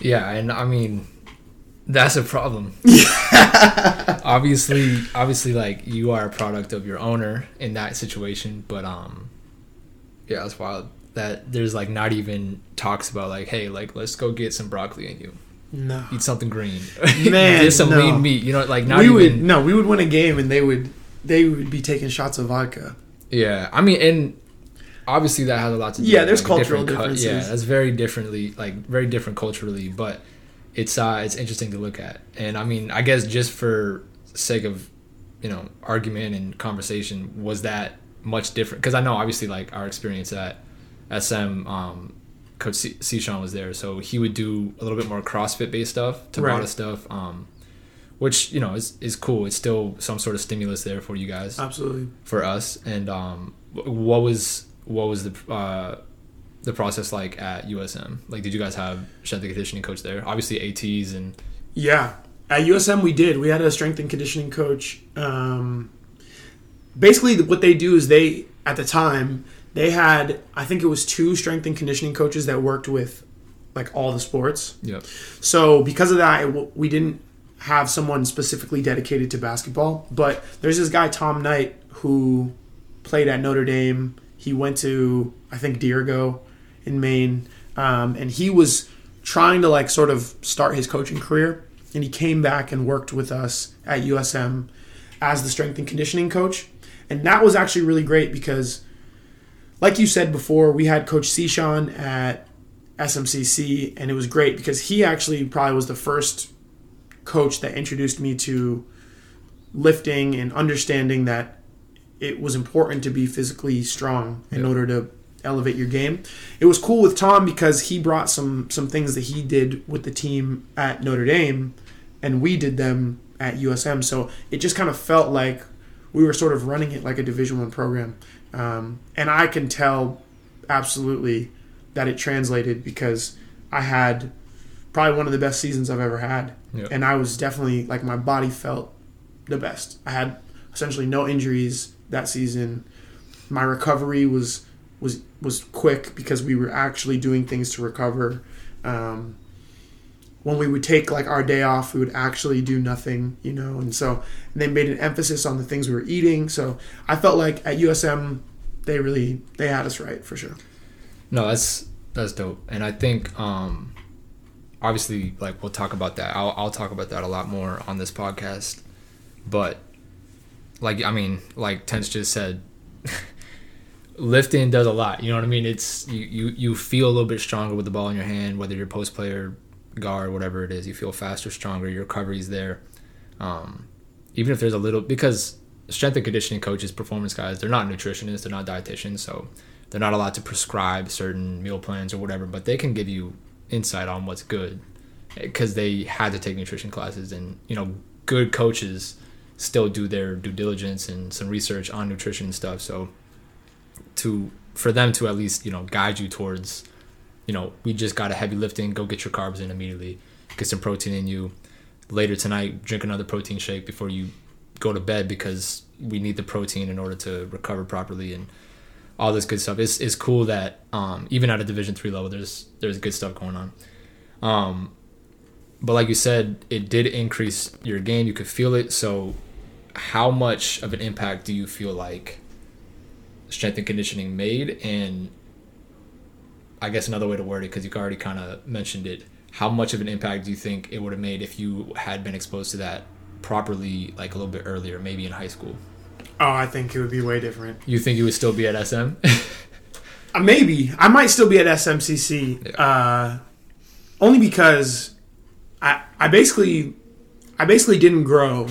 Yeah, and I mean that's a problem. (laughs) obviously, obviously, like you are a product of your owner in that situation, but um, yeah, that's wild that there's like not even talks about like, hey, like let's go get some broccoli and you. No. Eat something green. (laughs) (laughs) Man, get some no. lean meat. You know, like not we even. Would, no, we would win a game and they would they would be taking shots of vodka. Yeah, I mean, and obviously that has a lot to do. Yeah, there's like cultural differences. yeah, that's very differently, like very different culturally, but it's uh it's interesting to look at. And I mean, I guess just for sake of you know argument and conversation, was that much different? Because I know obviously like our experience at SM, um, Coach Sean was there, so he would do a little bit more CrossFit based stuff, Tabata right. stuff, um, which you know is is cool. It's still some sort of stimulus there for you guys, absolutely for us. And um, what was what was the uh, the process like at USM? Like, did you guys have strength and conditioning coach there? Obviously, ATs and yeah, at USM we did. We had a strength and conditioning coach. Um, basically, what they do is they at the time they had I think it was two strength and conditioning coaches that worked with like all the sports. Yeah. So because of that, it, we didn't have someone specifically dedicated to basketball. But there's this guy Tom Knight who played at Notre Dame. He went to I think Dirigo in Maine, um, and he was trying to like sort of start his coaching career. And he came back and worked with us at USM as the strength and conditioning coach. And that was actually really great because like you said before, we had Coach Sishan at SMCC, and it was great because he actually probably was the first coach that introduced me to lifting and understanding that it was important to be physically strong in yeah. order to elevate your game. It was cool with Tom because he brought some some things that he did with the team at Notre Dame and we did them at USM. So it just kind of felt like we were sort of running it like a division 1 program. Um, and I can tell absolutely that it translated because I had probably one of the best seasons I've ever had. Yep. And I was definitely like my body felt the best. I had essentially no injuries that season. My recovery was was was quick because we were actually doing things to recover. Um, when we would take like our day off, we would actually do nothing, you know. And so and they made an emphasis on the things we were eating. So I felt like at USM, they really they had us right for sure. No, that's that's dope, and I think um, obviously like we'll talk about that. I'll I'll talk about that a lot more on this podcast, but like I mean, like Tense just said. (laughs) lifting does a lot. You know what I mean? It's you, you you feel a little bit stronger with the ball in your hand, whether you're post player, guard, whatever it is. You feel faster, stronger. Your recovery's there. Um, even if there's a little because strength and conditioning coaches, performance guys, they're not nutritionists, they're not dietitians, so they're not allowed to prescribe certain meal plans or whatever. But they can give you insight on what's good because they had to take nutrition classes, and you know, good coaches still do their due diligence and some research on nutrition and stuff. So to for them to at least you know guide you towards you know we just got a heavy lifting go get your carbs in immediately get some protein in you. Later tonight drink another protein shake before you go to bed because we need the protein in order to recover properly and all this good stuff. It's, it's cool that um, even at a division three level there's there's good stuff going on. Um, but like you said it did increase your game you could feel it. So how much of an impact do you feel like strength and conditioning made and i guess another way to word it because you already kind of mentioned it how much of an impact do you think it would have made if you had been exposed to that properly like a little bit earlier maybe in high school? Oh i think it would be way different. You think you would still be at sm (laughs) uh, maybe. I might still be at smcc yeah. uh, only because i i basically i basically didn't grow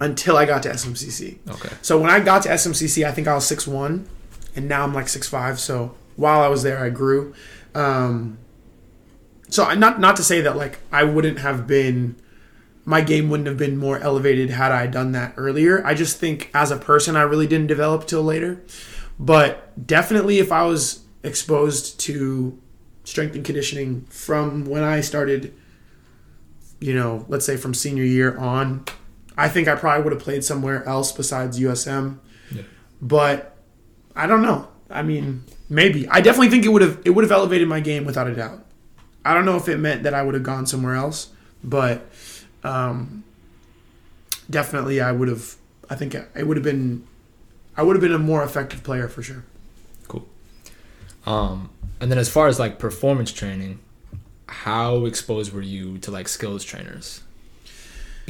until I got to SMCC. Okay. So when I got to SMCC, I think I was six one, and now I'm like six five. So while I was there, I grew. Um, so I, not not to say that like I wouldn't have been, my game wouldn't have been more elevated had I done that earlier. I just think as a person, I really didn't develop till later. But definitely, if I was exposed to strength and conditioning from when I started, you know, let's say from senior year on, I think I probably would have played somewhere else besides USM. Yeah. But I don't know. I mean, maybe. I definitely think it would have it would have elevated my game without a doubt. I don't know if it meant that I would have gone somewhere else, but um, definitely I would have. I think it would have been. I would have been a more effective player for sure. Cool. Um, and then as far as like performance training, how exposed were you to like skills trainers?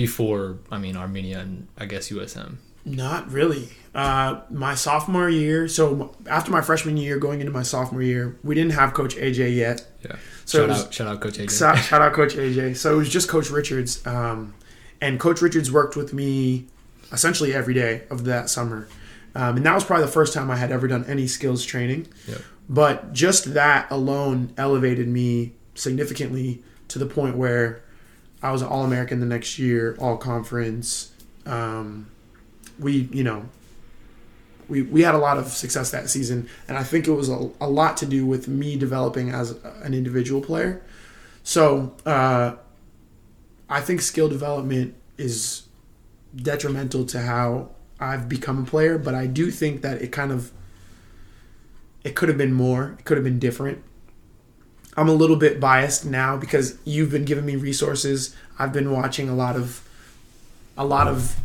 Before I mean Armenia and I guess USM? Not really. Uh, my sophomore year, so after my freshman year, going into my sophomore year, we didn't have Coach AJ yet. Yeah. So shout was, out, shout out Coach AJ. Shout out Coach AJ. So it was just Coach Richards, um, and Coach Richards worked with me essentially every day of that summer, um, and that was probably the first time I had ever done any skills training. Yep. But just that alone elevated me significantly to the point where I was an All American the next year, All Conference. Um, we, you know, we, we had a lot of success that season, and I think it was a, a lot to do with me developing as an individual player. So uh, I think skill development is detrimental to how I've become a player, but I do think that it kind of it could have been more. It could have been different. I'm a little bit biased now because you've been giving me resources. I've been watching a lot of a lot of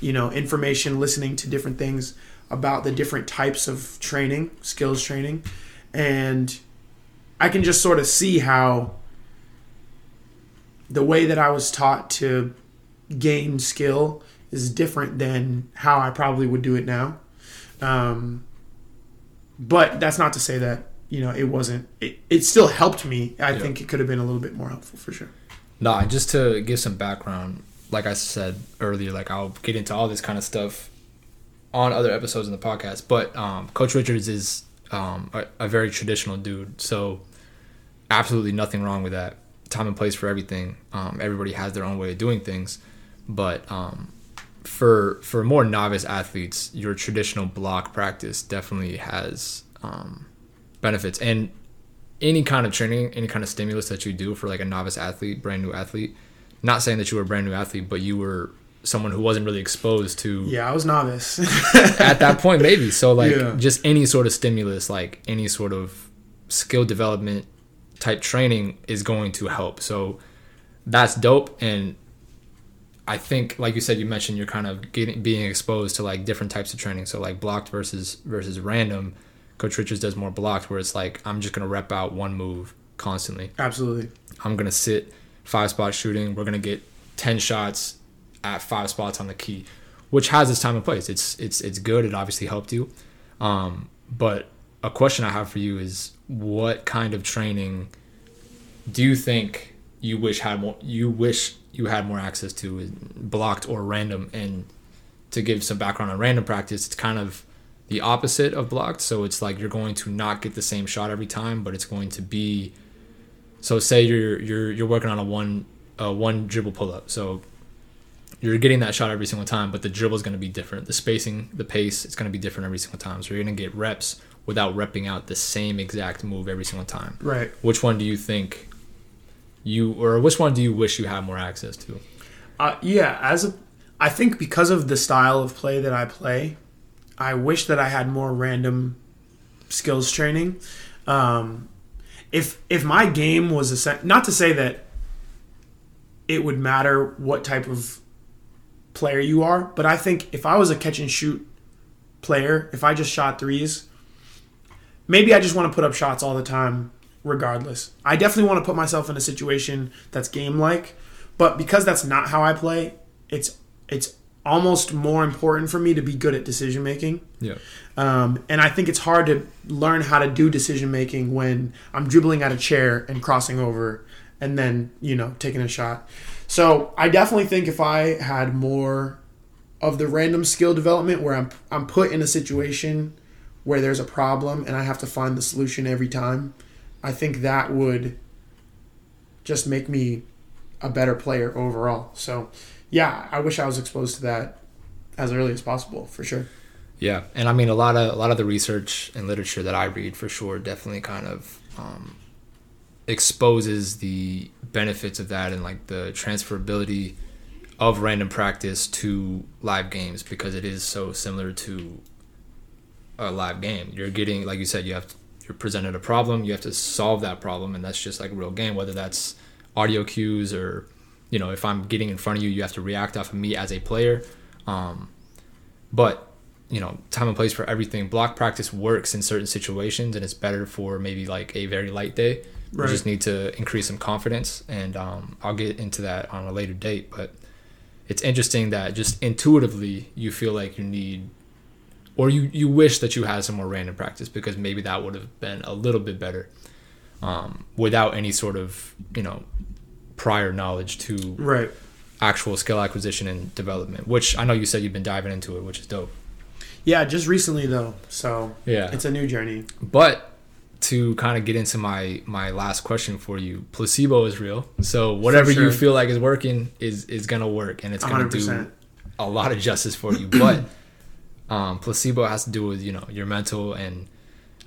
you know information, listening to different things about the different types of training, skills training, and I can just sort of see how the way that I was taught to gain skill is different than how I probably would do it now. Um, but that's not to say that you know, it wasn't. It, it still helped me. I yeah. think it could have been a little bit more helpful for sure. Nah, just to give some background, like I said earlier, like I'll get into all this kind of stuff on other episodes in the podcast. But um, Coach Richards is um, a, a, very traditional dude, so absolutely nothing wrong with that. Time and place for everything. Um, everybody has their own way of doing things, but um, for for more novice athletes, your traditional block practice definitely has um, benefits. And any kind of training, any kind of stimulus that you do for like a novice athlete, brand new athlete. Not saying that you were a brand new athlete, but you were someone who wasn't really exposed to. Yeah, I was novice (laughs) at that point, maybe. So like, yeah. just any sort of stimulus, like any sort of skill development type training, is going to help. So that's dope, and I think, like you said, you mentioned you're kind of getting being exposed to like different types of training. So like blocked versus versus random Coach Richards does more blocked, where it's like I'm just gonna rep out one move constantly. Absolutely. I'm gonna sit five spot shooting. We're gonna get ten shots at five spots on the key, which has its time and place. It's it's it's good. It obviously helped you. Um, but a question I have for you is, what kind of training do you think you wish had more? You wish you had more access to, blocked or random? And to give some background on random practice, it's kind of the opposite of blocked. So it's like you're going to not get the same shot every time, but it's going to be. So say you're you're you're working on a one a one dribble pull up. So you're getting that shot every single time, but the dribble is going to be different. The spacing, the pace, it's going to be different every single time. So you're going to get reps without repping out the same exact move every single time. Right. Which one do you think you or which one do you wish you had more access to? Uh, yeah, as a, I think because of the style of play that I play, I wish that I had more random skills training. Um, if if my game was a not to say that it would matter what type of player you are, but I think if I was a catch and shoot player, if I just shot threes, maybe I just want to put up shots all the time regardless. I definitely want to put myself in a situation that's game like, but because that's not how I play, it's it's almost more important for me to be good at decision making. Yeah. Um, and I think it's hard to learn how to do decision making when I'm dribbling at a chair and crossing over and then, you know, taking a shot. So I definitely think if I had more of the random skill development where I'm I'm put in a situation where there's a problem and I have to find the solution every time, I think that would just make me a better player overall. So yeah, I wish I was exposed to that as early as possible for sure. Yeah, and I mean a lot of a lot of the research and literature that I read for sure definitely kind of um, exposes the benefits of that and like the transferability of random practice to live games because it is so similar to a live game. You're getting like you said, you have to, you're presented a problem, you have to solve that problem, and that's just like a real game. Whether that's audio cues or you know, if I'm getting in front of you, you have to react off of me as a player. Um, but you know, time and place for everything. Block practice works in certain situations, and it's better for maybe like a very light day. Right. You just need to increase some confidence, and um, I'll get into that on a later date. But it's interesting that just intuitively you feel like you need, or you you wish that you had some more random practice because maybe that would have been a little bit better, um, without any sort of you know prior knowledge to right actual skill acquisition and development. Which I know you said you've been diving into it, which is dope. Yeah, just recently though. So yeah, it's a new journey. But to kind of get into my my last question for you, placebo is real. So whatever sure. you feel like is working is is gonna work, and it's gonna 100%. do a lot of justice for you. But (clears throat) um, placebo has to do with you know your mental and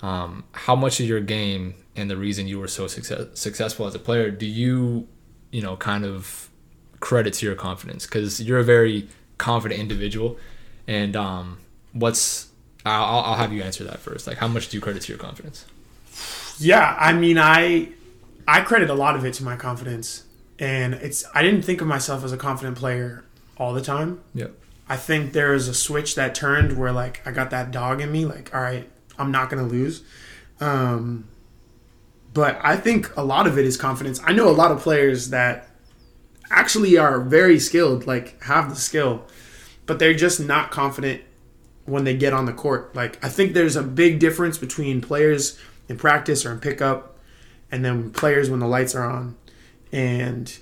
um, how much of your game and the reason you were so success, successful as a player do you you know, kind of credit to your confidence because you're a very confident individual. And um, what's I'll, I'll have you answer that first. Like, how much do you credit to your confidence? Yeah, I mean, I I credit a lot of it to my confidence, and it's I didn't think of myself as a confident player all the time. Yep. I think there is a switch that turned where like I got that dog in me. Like, all right, I'm not gonna lose. Um, but I think a lot of it is confidence. I know a lot of players that actually are very skilled, like have the skill, but they're just not confident when they get on the court. Like I think there's a big difference between players in practice or in pickup and then players when the lights are on. And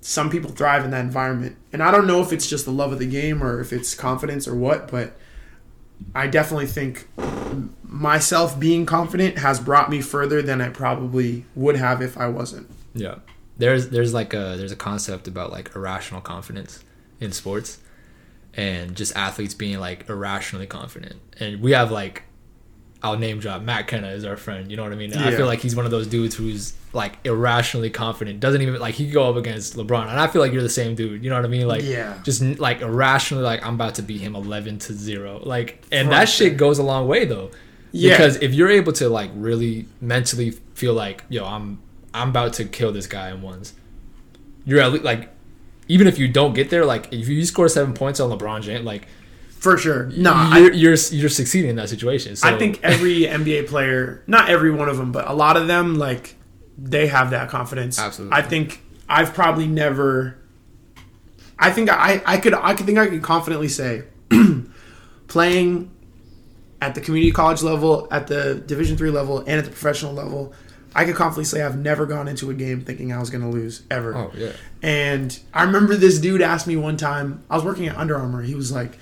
some people thrive in that environment. And I don't know if it's just the love of the game or if it's confidence or what, but I definitely think myself being confident has brought me further than I probably would have if I wasn't. Yeah. There's there's like a there's a concept about like irrational confidence in sports and just athletes being like irrationally confident. And we have like I'll name drop Matt Kenna is our friend. You know what I mean? Yeah. I feel like he's one of those dudes who's like irrationally confident. Doesn't even like he could go up against LeBron, and I feel like you're the same dude. You know what I mean? Like yeah, just like irrationally like I'm about to beat him eleven to zero. Like, and that shit goes a long way though. Yeah. Because if you're able to like really mentally feel like yo, I'm I'm about to kill this guy in ones, you're at least like even if you don't get there, like if you score seven points on LeBron James, like for sure, no, you're, I, you're, you're succeeding in that situation. So. I think every NBA player, not every one of them, but a lot of them, like they have that confidence. Absolutely, I think I've probably never. I think I I could I could think I could confidently say, (clears throat) playing at the community college level, at the Division three level, and at the professional level, I could confidently say I've never gone into a game thinking I was going to lose ever. Oh yeah. And I remember this dude asked me one time. I was working at Under Armour. He was like,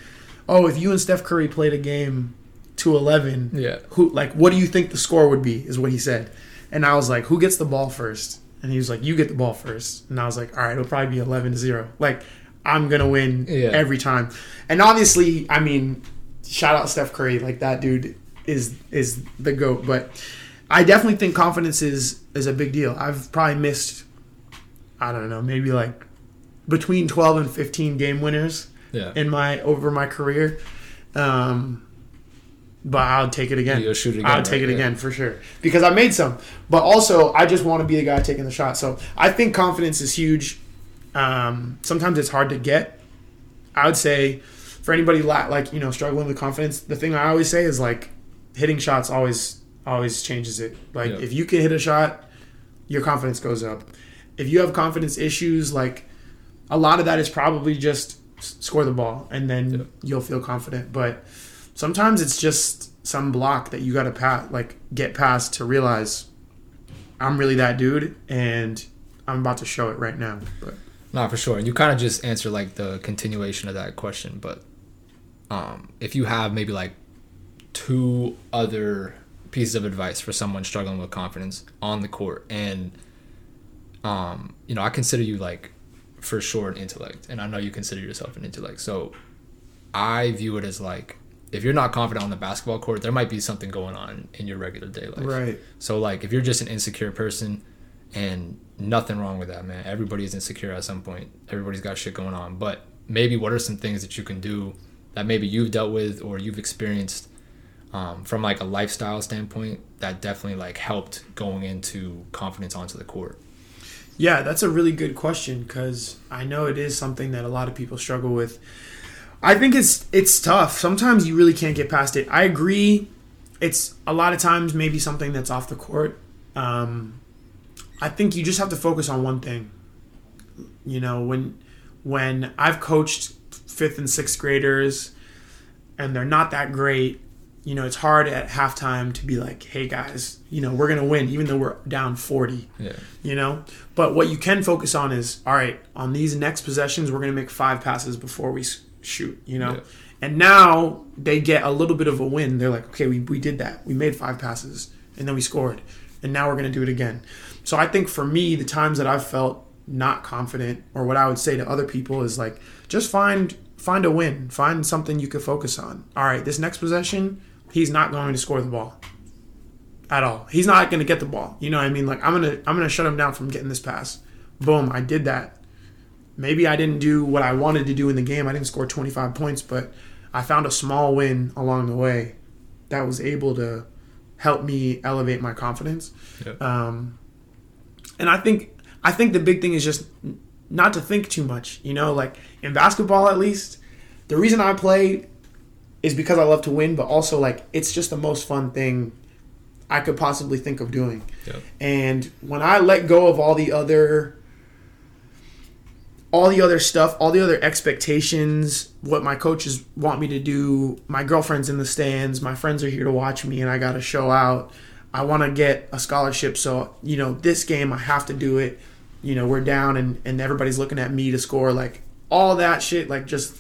"Oh, if you and Steph Curry played a game to 11, yeah, who like what do you think the score would be?" Is what he said. And I was like, "Who gets the ball first? And he was like, "You get the ball first. And I was like, "All right, it'll probably be 11 to 0. Like I'm going to win yeah. every time." And obviously, I mean, shout out Steph Curry. Like that dude is is the goat, but I definitely think confidence is is a big deal. I've probably missed, I don't know, maybe like between twelve and fifteen game winners yeah. in my over my career. Um, but I'll take it again. You'll shoot it again. I'll take it yeah. again for sure because I made some. But also, I just want to be the guy taking the shot. So I think confidence is huge. Um, sometimes it's hard to get. I would say for anybody like you know struggling with confidence, the thing I always say is like hitting shots always always changes it. Like yeah. if you can hit a shot, your confidence goes up. If you have confidence issues, like a lot of that is probably just score the ball and then yeah. you'll feel confident. But sometimes it's just some block that you got to pat like get past to realize I'm really that dude and I'm about to show it right now. But not for sure. And you kind of just answer like the continuation of that question, but um, if you have maybe like two other pieces of advice for someone struggling with confidence on the court and um you know i consider you like for sure an intellect. And i know you consider yourself an intellect. So i view it as like if you're not confident on the basketball court there might be something going on in your regular day life. Right. So like if you're just an insecure person and nothing wrong with that man. Everybody is insecure at some point. Everybody's got shit going on. But maybe what are some things that you can do that maybe you've dealt with or you've experienced um, from like a lifestyle standpoint that definitely like helped going into confidence onto the court yeah that's a really good question because i know it is something that a lot of people struggle with. I think it's it's tough. Sometimes you really can't get past it. I agree. It's a lot of times maybe something that's off the court um, i think you just have to focus on one thing. You know when when i've coached fifth and sixth graders and they're not that great you know, it's hard at halftime to be like, hey guys, you know, we're going to win even though we're down 40. Yeah. You know? But what you can focus on is, all right, on these next possessions, we're going to make five passes before we shoot, you know? Yeah. And now they get a little bit of a win. They're like, okay, we, we did that. We made five passes and then we scored. And now we're going to do it again. So I think for me, the times that I've felt not confident or what I would say to other people is like, just find find a win. Find something you can focus on. All right, this next possession, he's not going to score the ball at all. He's not going to get the ball. You know what I mean? Like I'm going to I'm going to shut him down from getting this pass. Boom, I did that. Maybe I didn't do what I wanted to do in the game. I didn't score 25 points, but I found a small win along the way that was able to help me elevate my confidence. Yep. Um, and I think I think the big thing is just not to think too much. You know, like in basketball at least, the reason I play is because I love to win, but also like it's just the most fun thing I could possibly think of doing. Yep. And when I let go of all the other all the other stuff, all the other expectations, what my coaches want me to do, my girlfriend's in the stands, my friends are here to watch me and I got to show out. I want to get a scholarship, so you know, this game I have to do it. You know, we're down and and everybody's looking at me to score like all that shit like just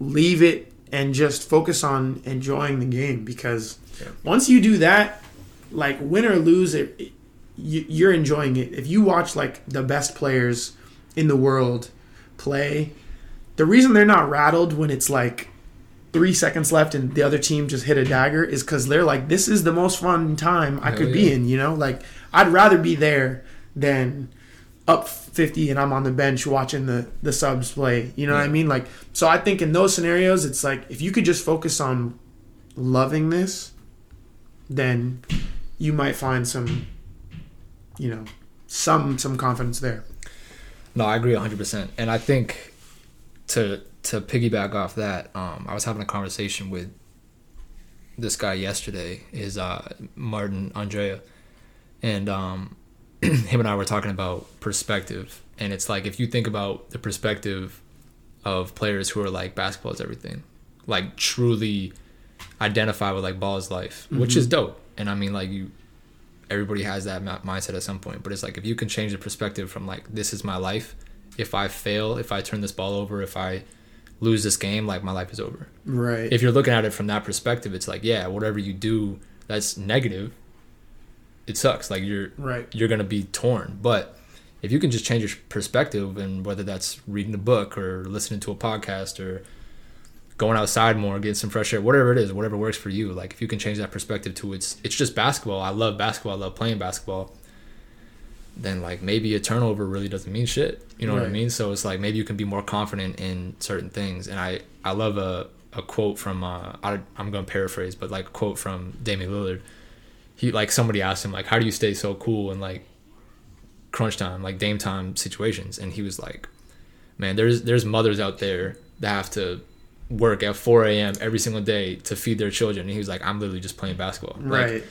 leave it and just focus on enjoying the game because yeah. once you do that, like win or lose, it, it you, you're enjoying it. If you watch like the best players in the world play, the reason they're not rattled when it's like three seconds left and the other team just hit a dagger is because they're like, this is the most fun time I Hell could yeah. be in. You know, like I'd rather be there than up 50 and I'm on the bench watching the the subs play. You know what I mean? Like, so I think in those scenarios, it's like if you could just focus on loving this, then you might find some, you know, some some confidence there. No, I agree 100%. And I think to to piggyback off that, um, I was having a conversation with this guy yesterday, is uh, Martin Andrea. And um, (clears throat) him and I were talking about perspective. And it's like if you think about the perspective of players who are like basketball is everything, like truly identify with like ball is life, which is mm-hmm. dope. And I mean, like you, everybody has that mi- mindset at some point. But it's like if you can change the perspective from like this is my life. If I fail, if I turn this ball over, if I lose this game, like my life is over. Right. If you're looking at it from that perspective, it's like yeah, whatever you do that's negative, it sucks. Like you're right. you're gonna be torn. But if you can just change your perspective, and whether that's reading a book or listening to a podcast or going outside more, getting some fresh air, whatever it is, whatever works for you. Like if you can change that perspective to it's it's just basketball. I love basketball. I love playing basketball. Then like maybe a turnover really doesn't mean shit. You know what I mean? So it's like maybe you can be more confident in certain things. And I I love a a quote from uh I, I'm gonna paraphrase, but like a quote from Damian Lillard. He like somebody asked him like how do you stay so cool in like crunch time like Dame time situations, and he was like, man, there's there's mothers out there that have to work at 4 a.m. every single day to feed their children. And he was like, I'm literally just playing basketball. Like, Right.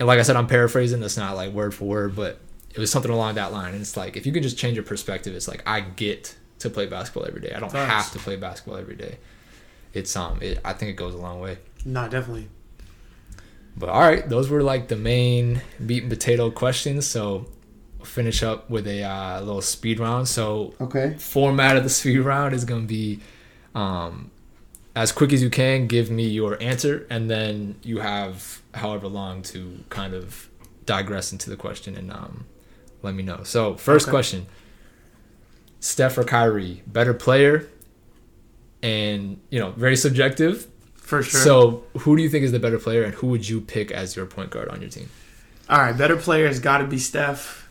and like I said, I'm paraphrasing. That's not like word for word, but it was something along that line. And it's like if you can just change your perspective, it's like I get to play basketball every day. I don't Facts. have to play basketball every day. It's um, it, I think it goes a long way. Nah, definitely. But all right, those were like the main meat and potato questions. So we'll finish up with a uh, little speed round. So Okay. format of the speed round is going to be um, as quick as you can give me your answer and then you have however long to kind of digress into the question and um, let me know so first Okay. question steph or kyrie better player and you know very subjective For sure. so who do you think is the better player and who would you pick as your point guard on your team All right, better player has got to be Steph.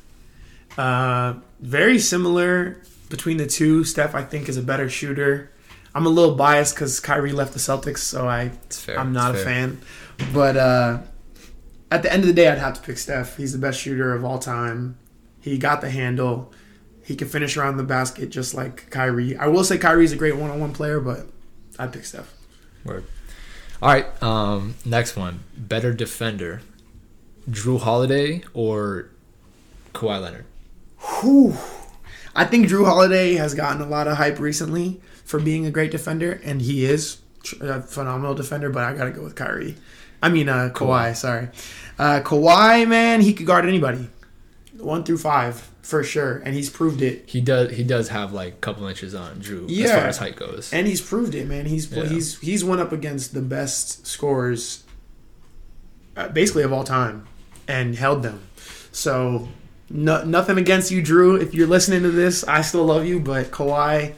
Uh, very similar between the two. Steph, I think, is a better shooter. I'm a little biased because Kyrie left the Celtics, so I I'm not It's a fair. fan. But uh, at the end of the day, I'd have to pick Steph. He's the best shooter of all time. He got the handle. He can finish around the basket just like Kyrie. I will say Kyrie's a great one-on-one player, but I'd pick Steph. Word. All right. Um, next one. Better defender, Jrue Holiday or Kawhi Leonard? Whew. I think Jrue Holiday has gotten a lot of hype recently for being a great defender, and he is a phenomenal defender. But I gotta go with Kyrie. I mean, uh, Kawhi. Kawhi. Sorry, uh, Kawhi. Man, he could guard anybody, one through five for sure, and he's proved it. He does. He does have like a couple inches on Jrue as far as height goes. And he's proved it, man. He's Yeah. he's he's went up against the best scorers, uh, basically of all time, and held them. So, no, nothing against you, Jrue. If you're listening to this, I still love you, but Kawhi,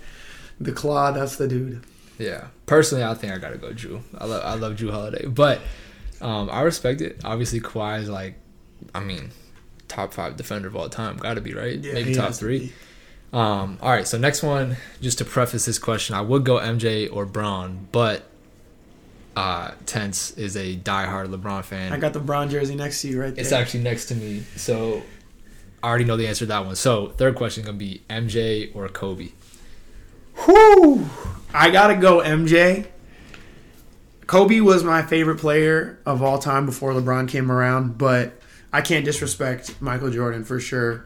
the claw, that's the dude. Yeah. Personally, I think I gotta go Jrue. I love. I love Jrue Holiday, but um, I respect it. Obviously, Kawhi is like, I mean, top five defender of all time. Got to be right. Maybe top three. Um, all right, so next one, just to preface this question, I would go MJ or Bron, but uh, Tense is a diehard LeBron fan. I got the Bron jersey next to you right there. it's actually next to me, so I already know the answer to that one. So third question gonna be MJ or Kobe. Whew. I gotta go MJ. Kobe was my favorite player of all time before LeBron came around, but I can't disrespect Michael Jordan for sure.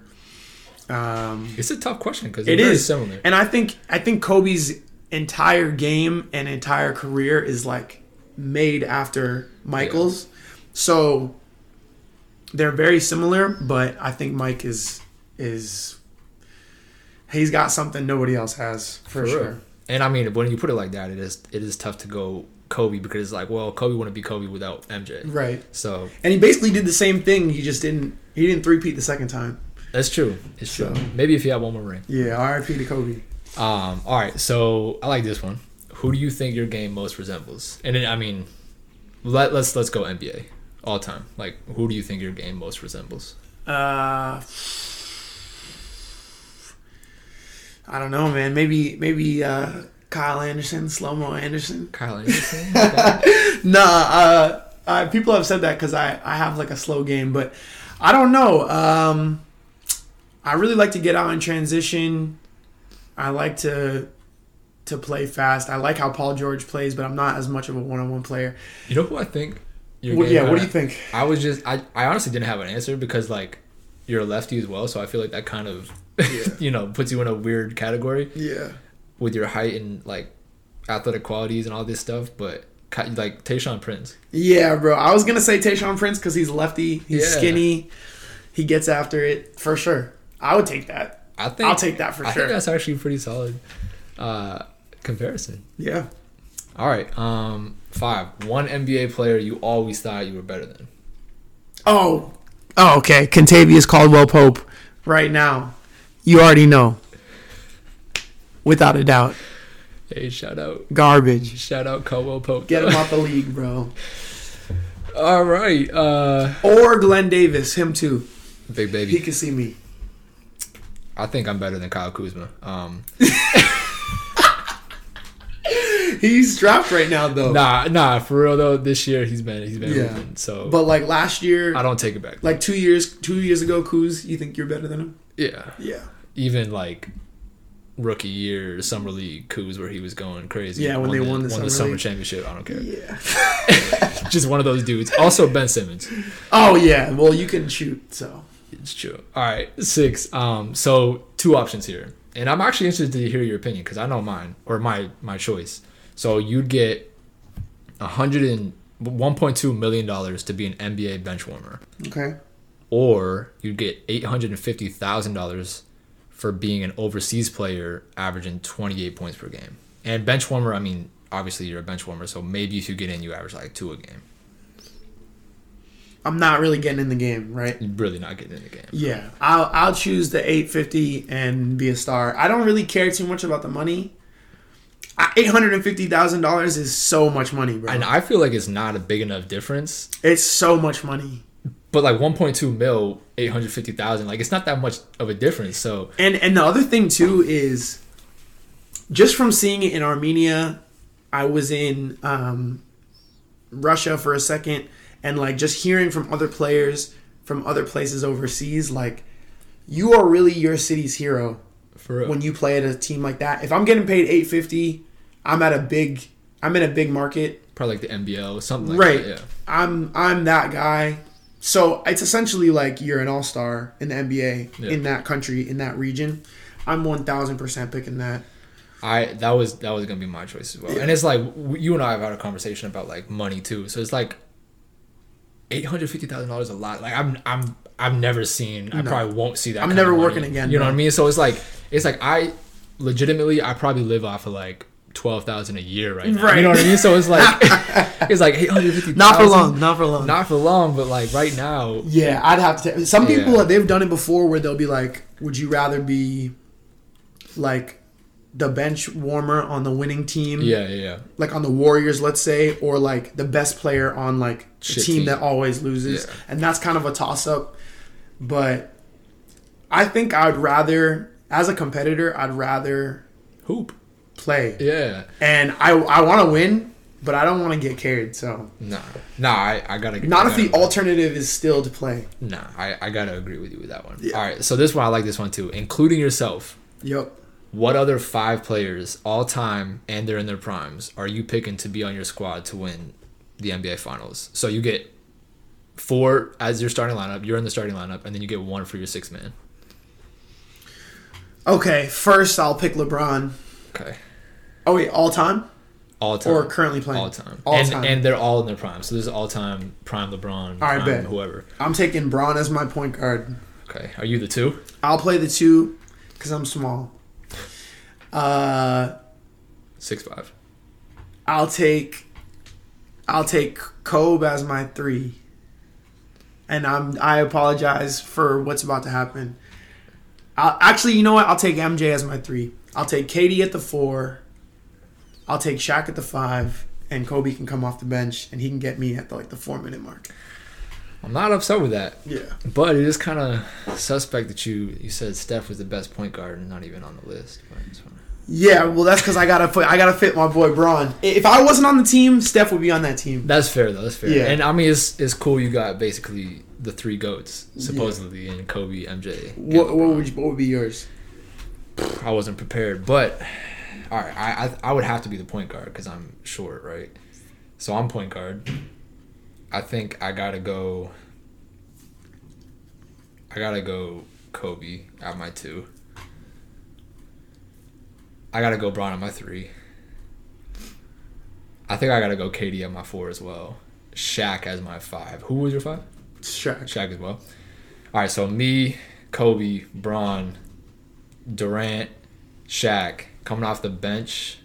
Um, It's a tough question because It is. similar. and I think I think Kobe's entire game and entire career is like made after Michael's. So they're very similar, but I think Mike is is he's got something nobody else has for, For real. sure. And I mean, when you put it like that, it is it is tough to go Kobe because it's like, well, Kobe wouldn't be Kobe without MJ. Right. So And he basically did the same thing. He just didn't he didn't three-peat the second time. that's true. It's true. Maybe if you had one more ring. Yeah, RIP to Kobe. Um, all right, so I like this one. who do you think your game most resembles? And then, I mean, let, let's let's go NBA all time. Like, who do you think your game most resembles? Uh, I don't know, man. Maybe maybe uh, Kyle Anderson, Slow Mo Anderson. Kyle Anderson. (laughs) nah, uh, uh, people have said that because I I have like a slow game, but I don't know. Um, I really like to get out in transition. I like to to play fast. I like how Paul George plays, but I'm not as much of a one on one player. You know who I think? What, yeah, what do you think? I was just I, I honestly didn't have an answer because like you're a lefty as well, so I feel like that kind of yeah. (laughs) you know puts you in a weird category. Yeah. With your height and like athletic qualities and all this stuff, but like Tayshaun Prince. Yeah, bro. I was gonna say Tayshaun Prince because he's lefty. He's yeah. skinny. He gets after it for sure. I would take that. I think I'll take that for I sure. I think that's actually pretty solid uh, comparison. Yeah. All right. Um, five. One NBA player you always thought you were better than. Oh. Oh, okay. Kentavious Caldwell Pope right now. You already know. Without a doubt. Hey, shout out. Garbage. Shout out Caldwell Pope. Get him off the league, bro. All right. Uh, or Glen Davis, him too. Big baby. He can see me. I think I'm better than Kyle Kuzma. Um, (laughs) he's dropped right now though. Nah, nah, for real though. This year he's been he's been yeah. Moving, so. But like last year, I don't take it back. Like two years, two years ago, Kuz, you think you're better than him? Yeah. Yeah. Even like rookie year summer league Kuz where he was going crazy. Yeah, when won they the, won the, won summer, the summer championship. I don't care. Yeah. (laughs) (laughs) Just one of those dudes. Also Ben Simmons. Oh yeah. Well, you can shoot so. It's true. All right, six. Um, so two options here, and I'm actually interested to hear your opinion because I know mine or my my choice. So you'd get a hundred and one point two million dollars to be an NBA bench warmer. Okay. Or you'd get eight hundred and fifty thousand dollars for being an overseas player, averaging twenty eight points per game. And bench warmer, I mean, obviously you're a bench warmer, so maybe if you get in, you average like two a game. I'm not really getting in the game, right? really not getting in the game. Yeah, I'll I'll choose the 850 and be a star. I don't really care too much about the money. Eight hundred and fifty thousand dollars is so much money, bro. And I feel like it's not a big enough difference. It's so much money. But like one point two mil, eight hundred fifty thousand, like it's not that much of a difference. So. And and the other thing too is, just from seeing it in Armenia, I was in um, Russia for a second and like just hearing from other players from other places overseas like you are really your city's hero when you play at a team like that. If i'm getting paid 850 i'm at a big i'm in a big market. Probably like the nbl something like right. that, yeah. I'm i'm that guy so it's essentially like you're an all-star in the nba yeah. in that country in that region i'm 1000% picking that I that was that was gonna be my choice as well, yeah. and it's like you and I have had a conversation about like money too. So it's like eight hundred fifty thousand dollars a lot. Like I'm I'm I've never seen. I probably won't see that. I'm never working again. You know what I mean? So it's like it's like I legitimately I probably live off of like twelve thousand a year right now. Right. You know what I mean? So it's like (laughs) it's like eight hundred fifty. Not for long. Not for long. Not for long. But like right now. Yeah, I'd have to. Some people yeah. they've done it before where they'll be like, "Would you rather be like the bench warmer on the winning team. Yeah, yeah, yeah. Like on the Warriors, let's say, or like the best player on like a team, team, that always loses. Yeah. And that's kind of a toss up. But I think I'd rather as a competitor, I'd rather hoop. Play. Yeah. And I I want to win, but I don't want to get carried, so Nah. Nah, I, I gotta Not I if the alternative is still to play. Nah, I, I gotta agree with you with that one. Yeah. Alright, so this one I like this one too. Including yourself. Yep what other five players all time and they're in their primes are you picking to be on your squad to win the NBA Finals? So you get four as your starting lineup. You're in the starting lineup, and then you get one for your sixth man. Okay, first I'll pick LeBron. Okay. Oh wait, all time. All time. Or currently playing. All time. All and, time. And they're all in their prime. So this is all time prime LeBron. All right, bet. Whoever. I'm taking Bron as my point guard. Okay. Are you the two? I'll play the two because I'm small. Uh, Six five. I'll take. I'll take Kobe as my three. And I'm. I apologize for what's about to happen. I'll, actually, you know what? I'll take MJ as my three. I'll take KD at the four. I'll take Shaq at the five, and Kobe can come off the bench, and he can get me at the, like the four minute mark. I'm not upset with that. Yeah. But it is kind of suspect that you you said Steph was the best point guard and not even on the list. Yeah, well, that's because I gotta put I gotta fit my boy Bron. If I wasn't on the team, Steph would be on that team. That's fair though. That's fair. Yeah. And I mean, it's it's cool. You got basically the three goats supposedly yeah. in Kobe, MJ. What what would you, what would be yours? I wasn't prepared, but all right, I I, I would have to be the point guard because I'm short, right? So I'm point guard. I think I gotta go. I gotta go Kobe at my two. I gotta go Bron at my three. I think I gotta go KD at my four as well. Shaq as my five. Who was your five? Shaq. Shaq as well. All right, so me, Kobe, Bron, Durant, Shaq coming off the bench.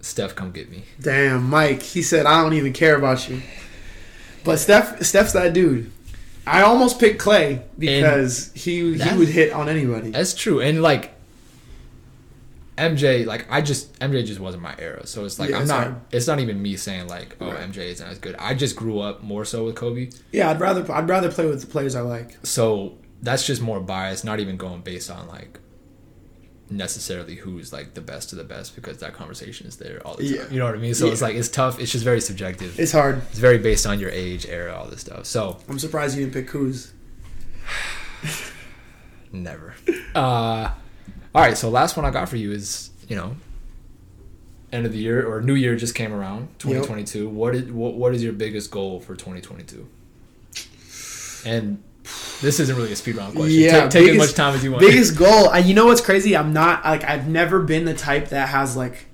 Steph, come get me. Damn, Mike. He said I don't even care about you. But Steph, Steph's that dude. I almost picked Clay because and he he would hit on anybody. That's true, and like MJ, like I just MJ just wasn't my era, so it's like yeah, I'm it's not. Hard. It's not even me saying like, oh, right. MJ isn't as good. I just grew up more so with Kobe. Yeah, I'd rather I'd rather play with the players I like. So that's just more bias, not even going based on like necessarily who's like the best of the best because that conversation is there all the time. Yeah. You know what I mean? So yeah. it's like it's tough. It's just very subjective. It's hard. It's very based on your age, era, all this stuff. So I'm surprised you didn't pick Kuz. (sighs) Never. Uh, all right. So last one I got for you is you know end of the year or new year just came around 2022 yep. what is what, what is your biggest goal for 2022 and this isn't really a speed round question. Yeah, take, take biggest, as much time as you want. Biggest goal. I, you know what's crazy? I'm not like I've never been the type that has like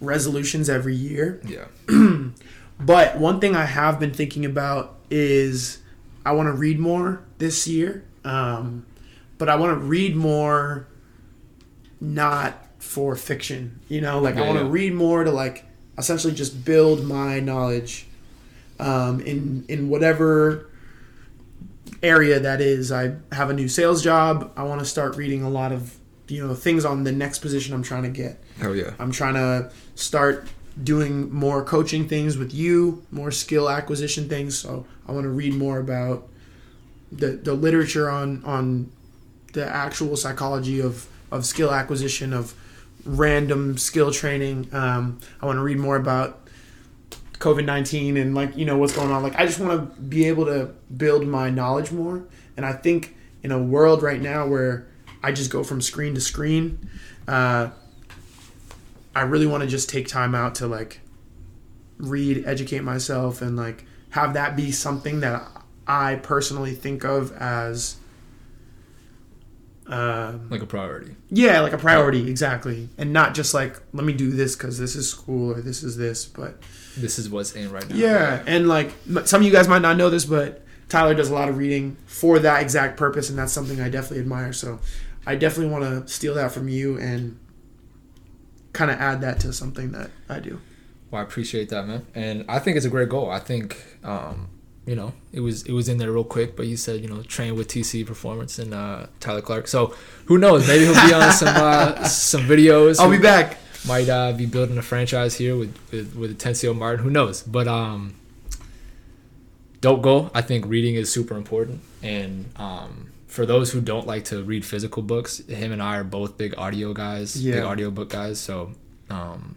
resolutions every year. Yeah. (clears throat) but one thing I have been thinking about is I want to read more this year. Um, but I want to read more, not for fiction. You know, like yeah, I want to yeah. read more to like essentially just build my knowledge um, in in whatever area that is I have a new sales job. I want to start reading a lot of you know things on the next position I'm trying to get. Oh yeah. I'm trying to start doing more coaching things with you, more skill acquisition things. So I want to read more about the the literature on on the actual psychology of of skill acquisition of random skill training. Um, I want to read more about COVID nineteen and like you know what's going on. Like I just want to be able to build my knowledge more, and I think in a world right now where I just go from screen to screen, uh, I really want to just take time out to like read, educate myself, and like have that be something that I personally think of as um, like a priority. Yeah, like a priority, exactly, and not just like let me do this because this is school or this is this, but this is what's in right now. Yeah, and like some of you guys might not know this, but Tyler does a lot of reading for that exact purpose, and that's something I definitely admire. So I definitely want to steal that from you and kind of add that to something that I do. Well, I appreciate that, man, and I think it's a great goal. I think um, you know, it was it was in there real quick, but you said you know train with TC Performance and uh, Tyler Clark. So who knows? Maybe he'll be on some uh, (laughs) some videos. I'll be back. Might uh, be building a franchise here with with with Atencio Martin. Who knows? But um, dope goal. I think reading is super important, and um, for those who don't like to read physical books, him and I are both big audio guys, yeah. big audio book guys. So um,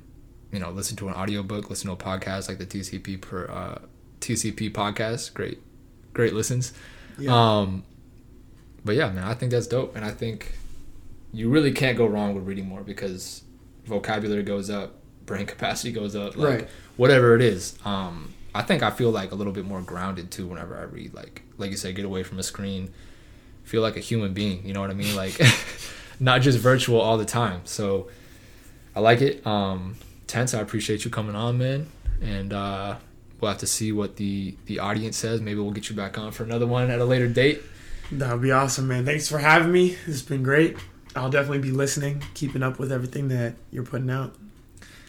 you know, listen to an audio book, listen to a podcast like the TCP per. Uh, TCP podcast. Great, great listens. Yeah. Um, but yeah, man, I think that's dope, and I think you really can't go wrong with reading more because vocabulary goes up, brain (laughs) capacity goes up, like right. whatever it is. Um, I think I feel like a little bit more grounded too whenever I read. Like, like you said, get away from a screen, feel like a human being. You know what I mean? Like, (laughs) not just virtual all the time. So, I like it. Um, Tense, I appreciate you coming on, man, and uh, we'll have to see what the the audience says. Maybe we'll get you back on for another one at a later date. That would be awesome, man. Thanks for having me. It's been great. I'll definitely be listening, keeping up with everything that you're putting out.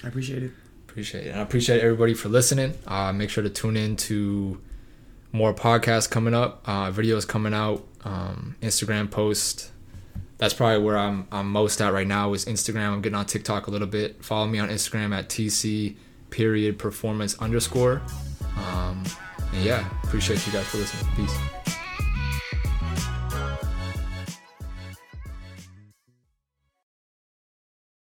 I appreciate it. Appreciate it. And I appreciate everybody for listening. Uh, make sure to tune in to more podcasts coming up, uh, videos coming out, um, Instagram post, that's probably where I'm I'm most at right now is Instagram. I'm getting on TikTok a little bit. Follow me on Instagram at TC period performance underscore. Um, and yeah, appreciate you guys for listening. Peace.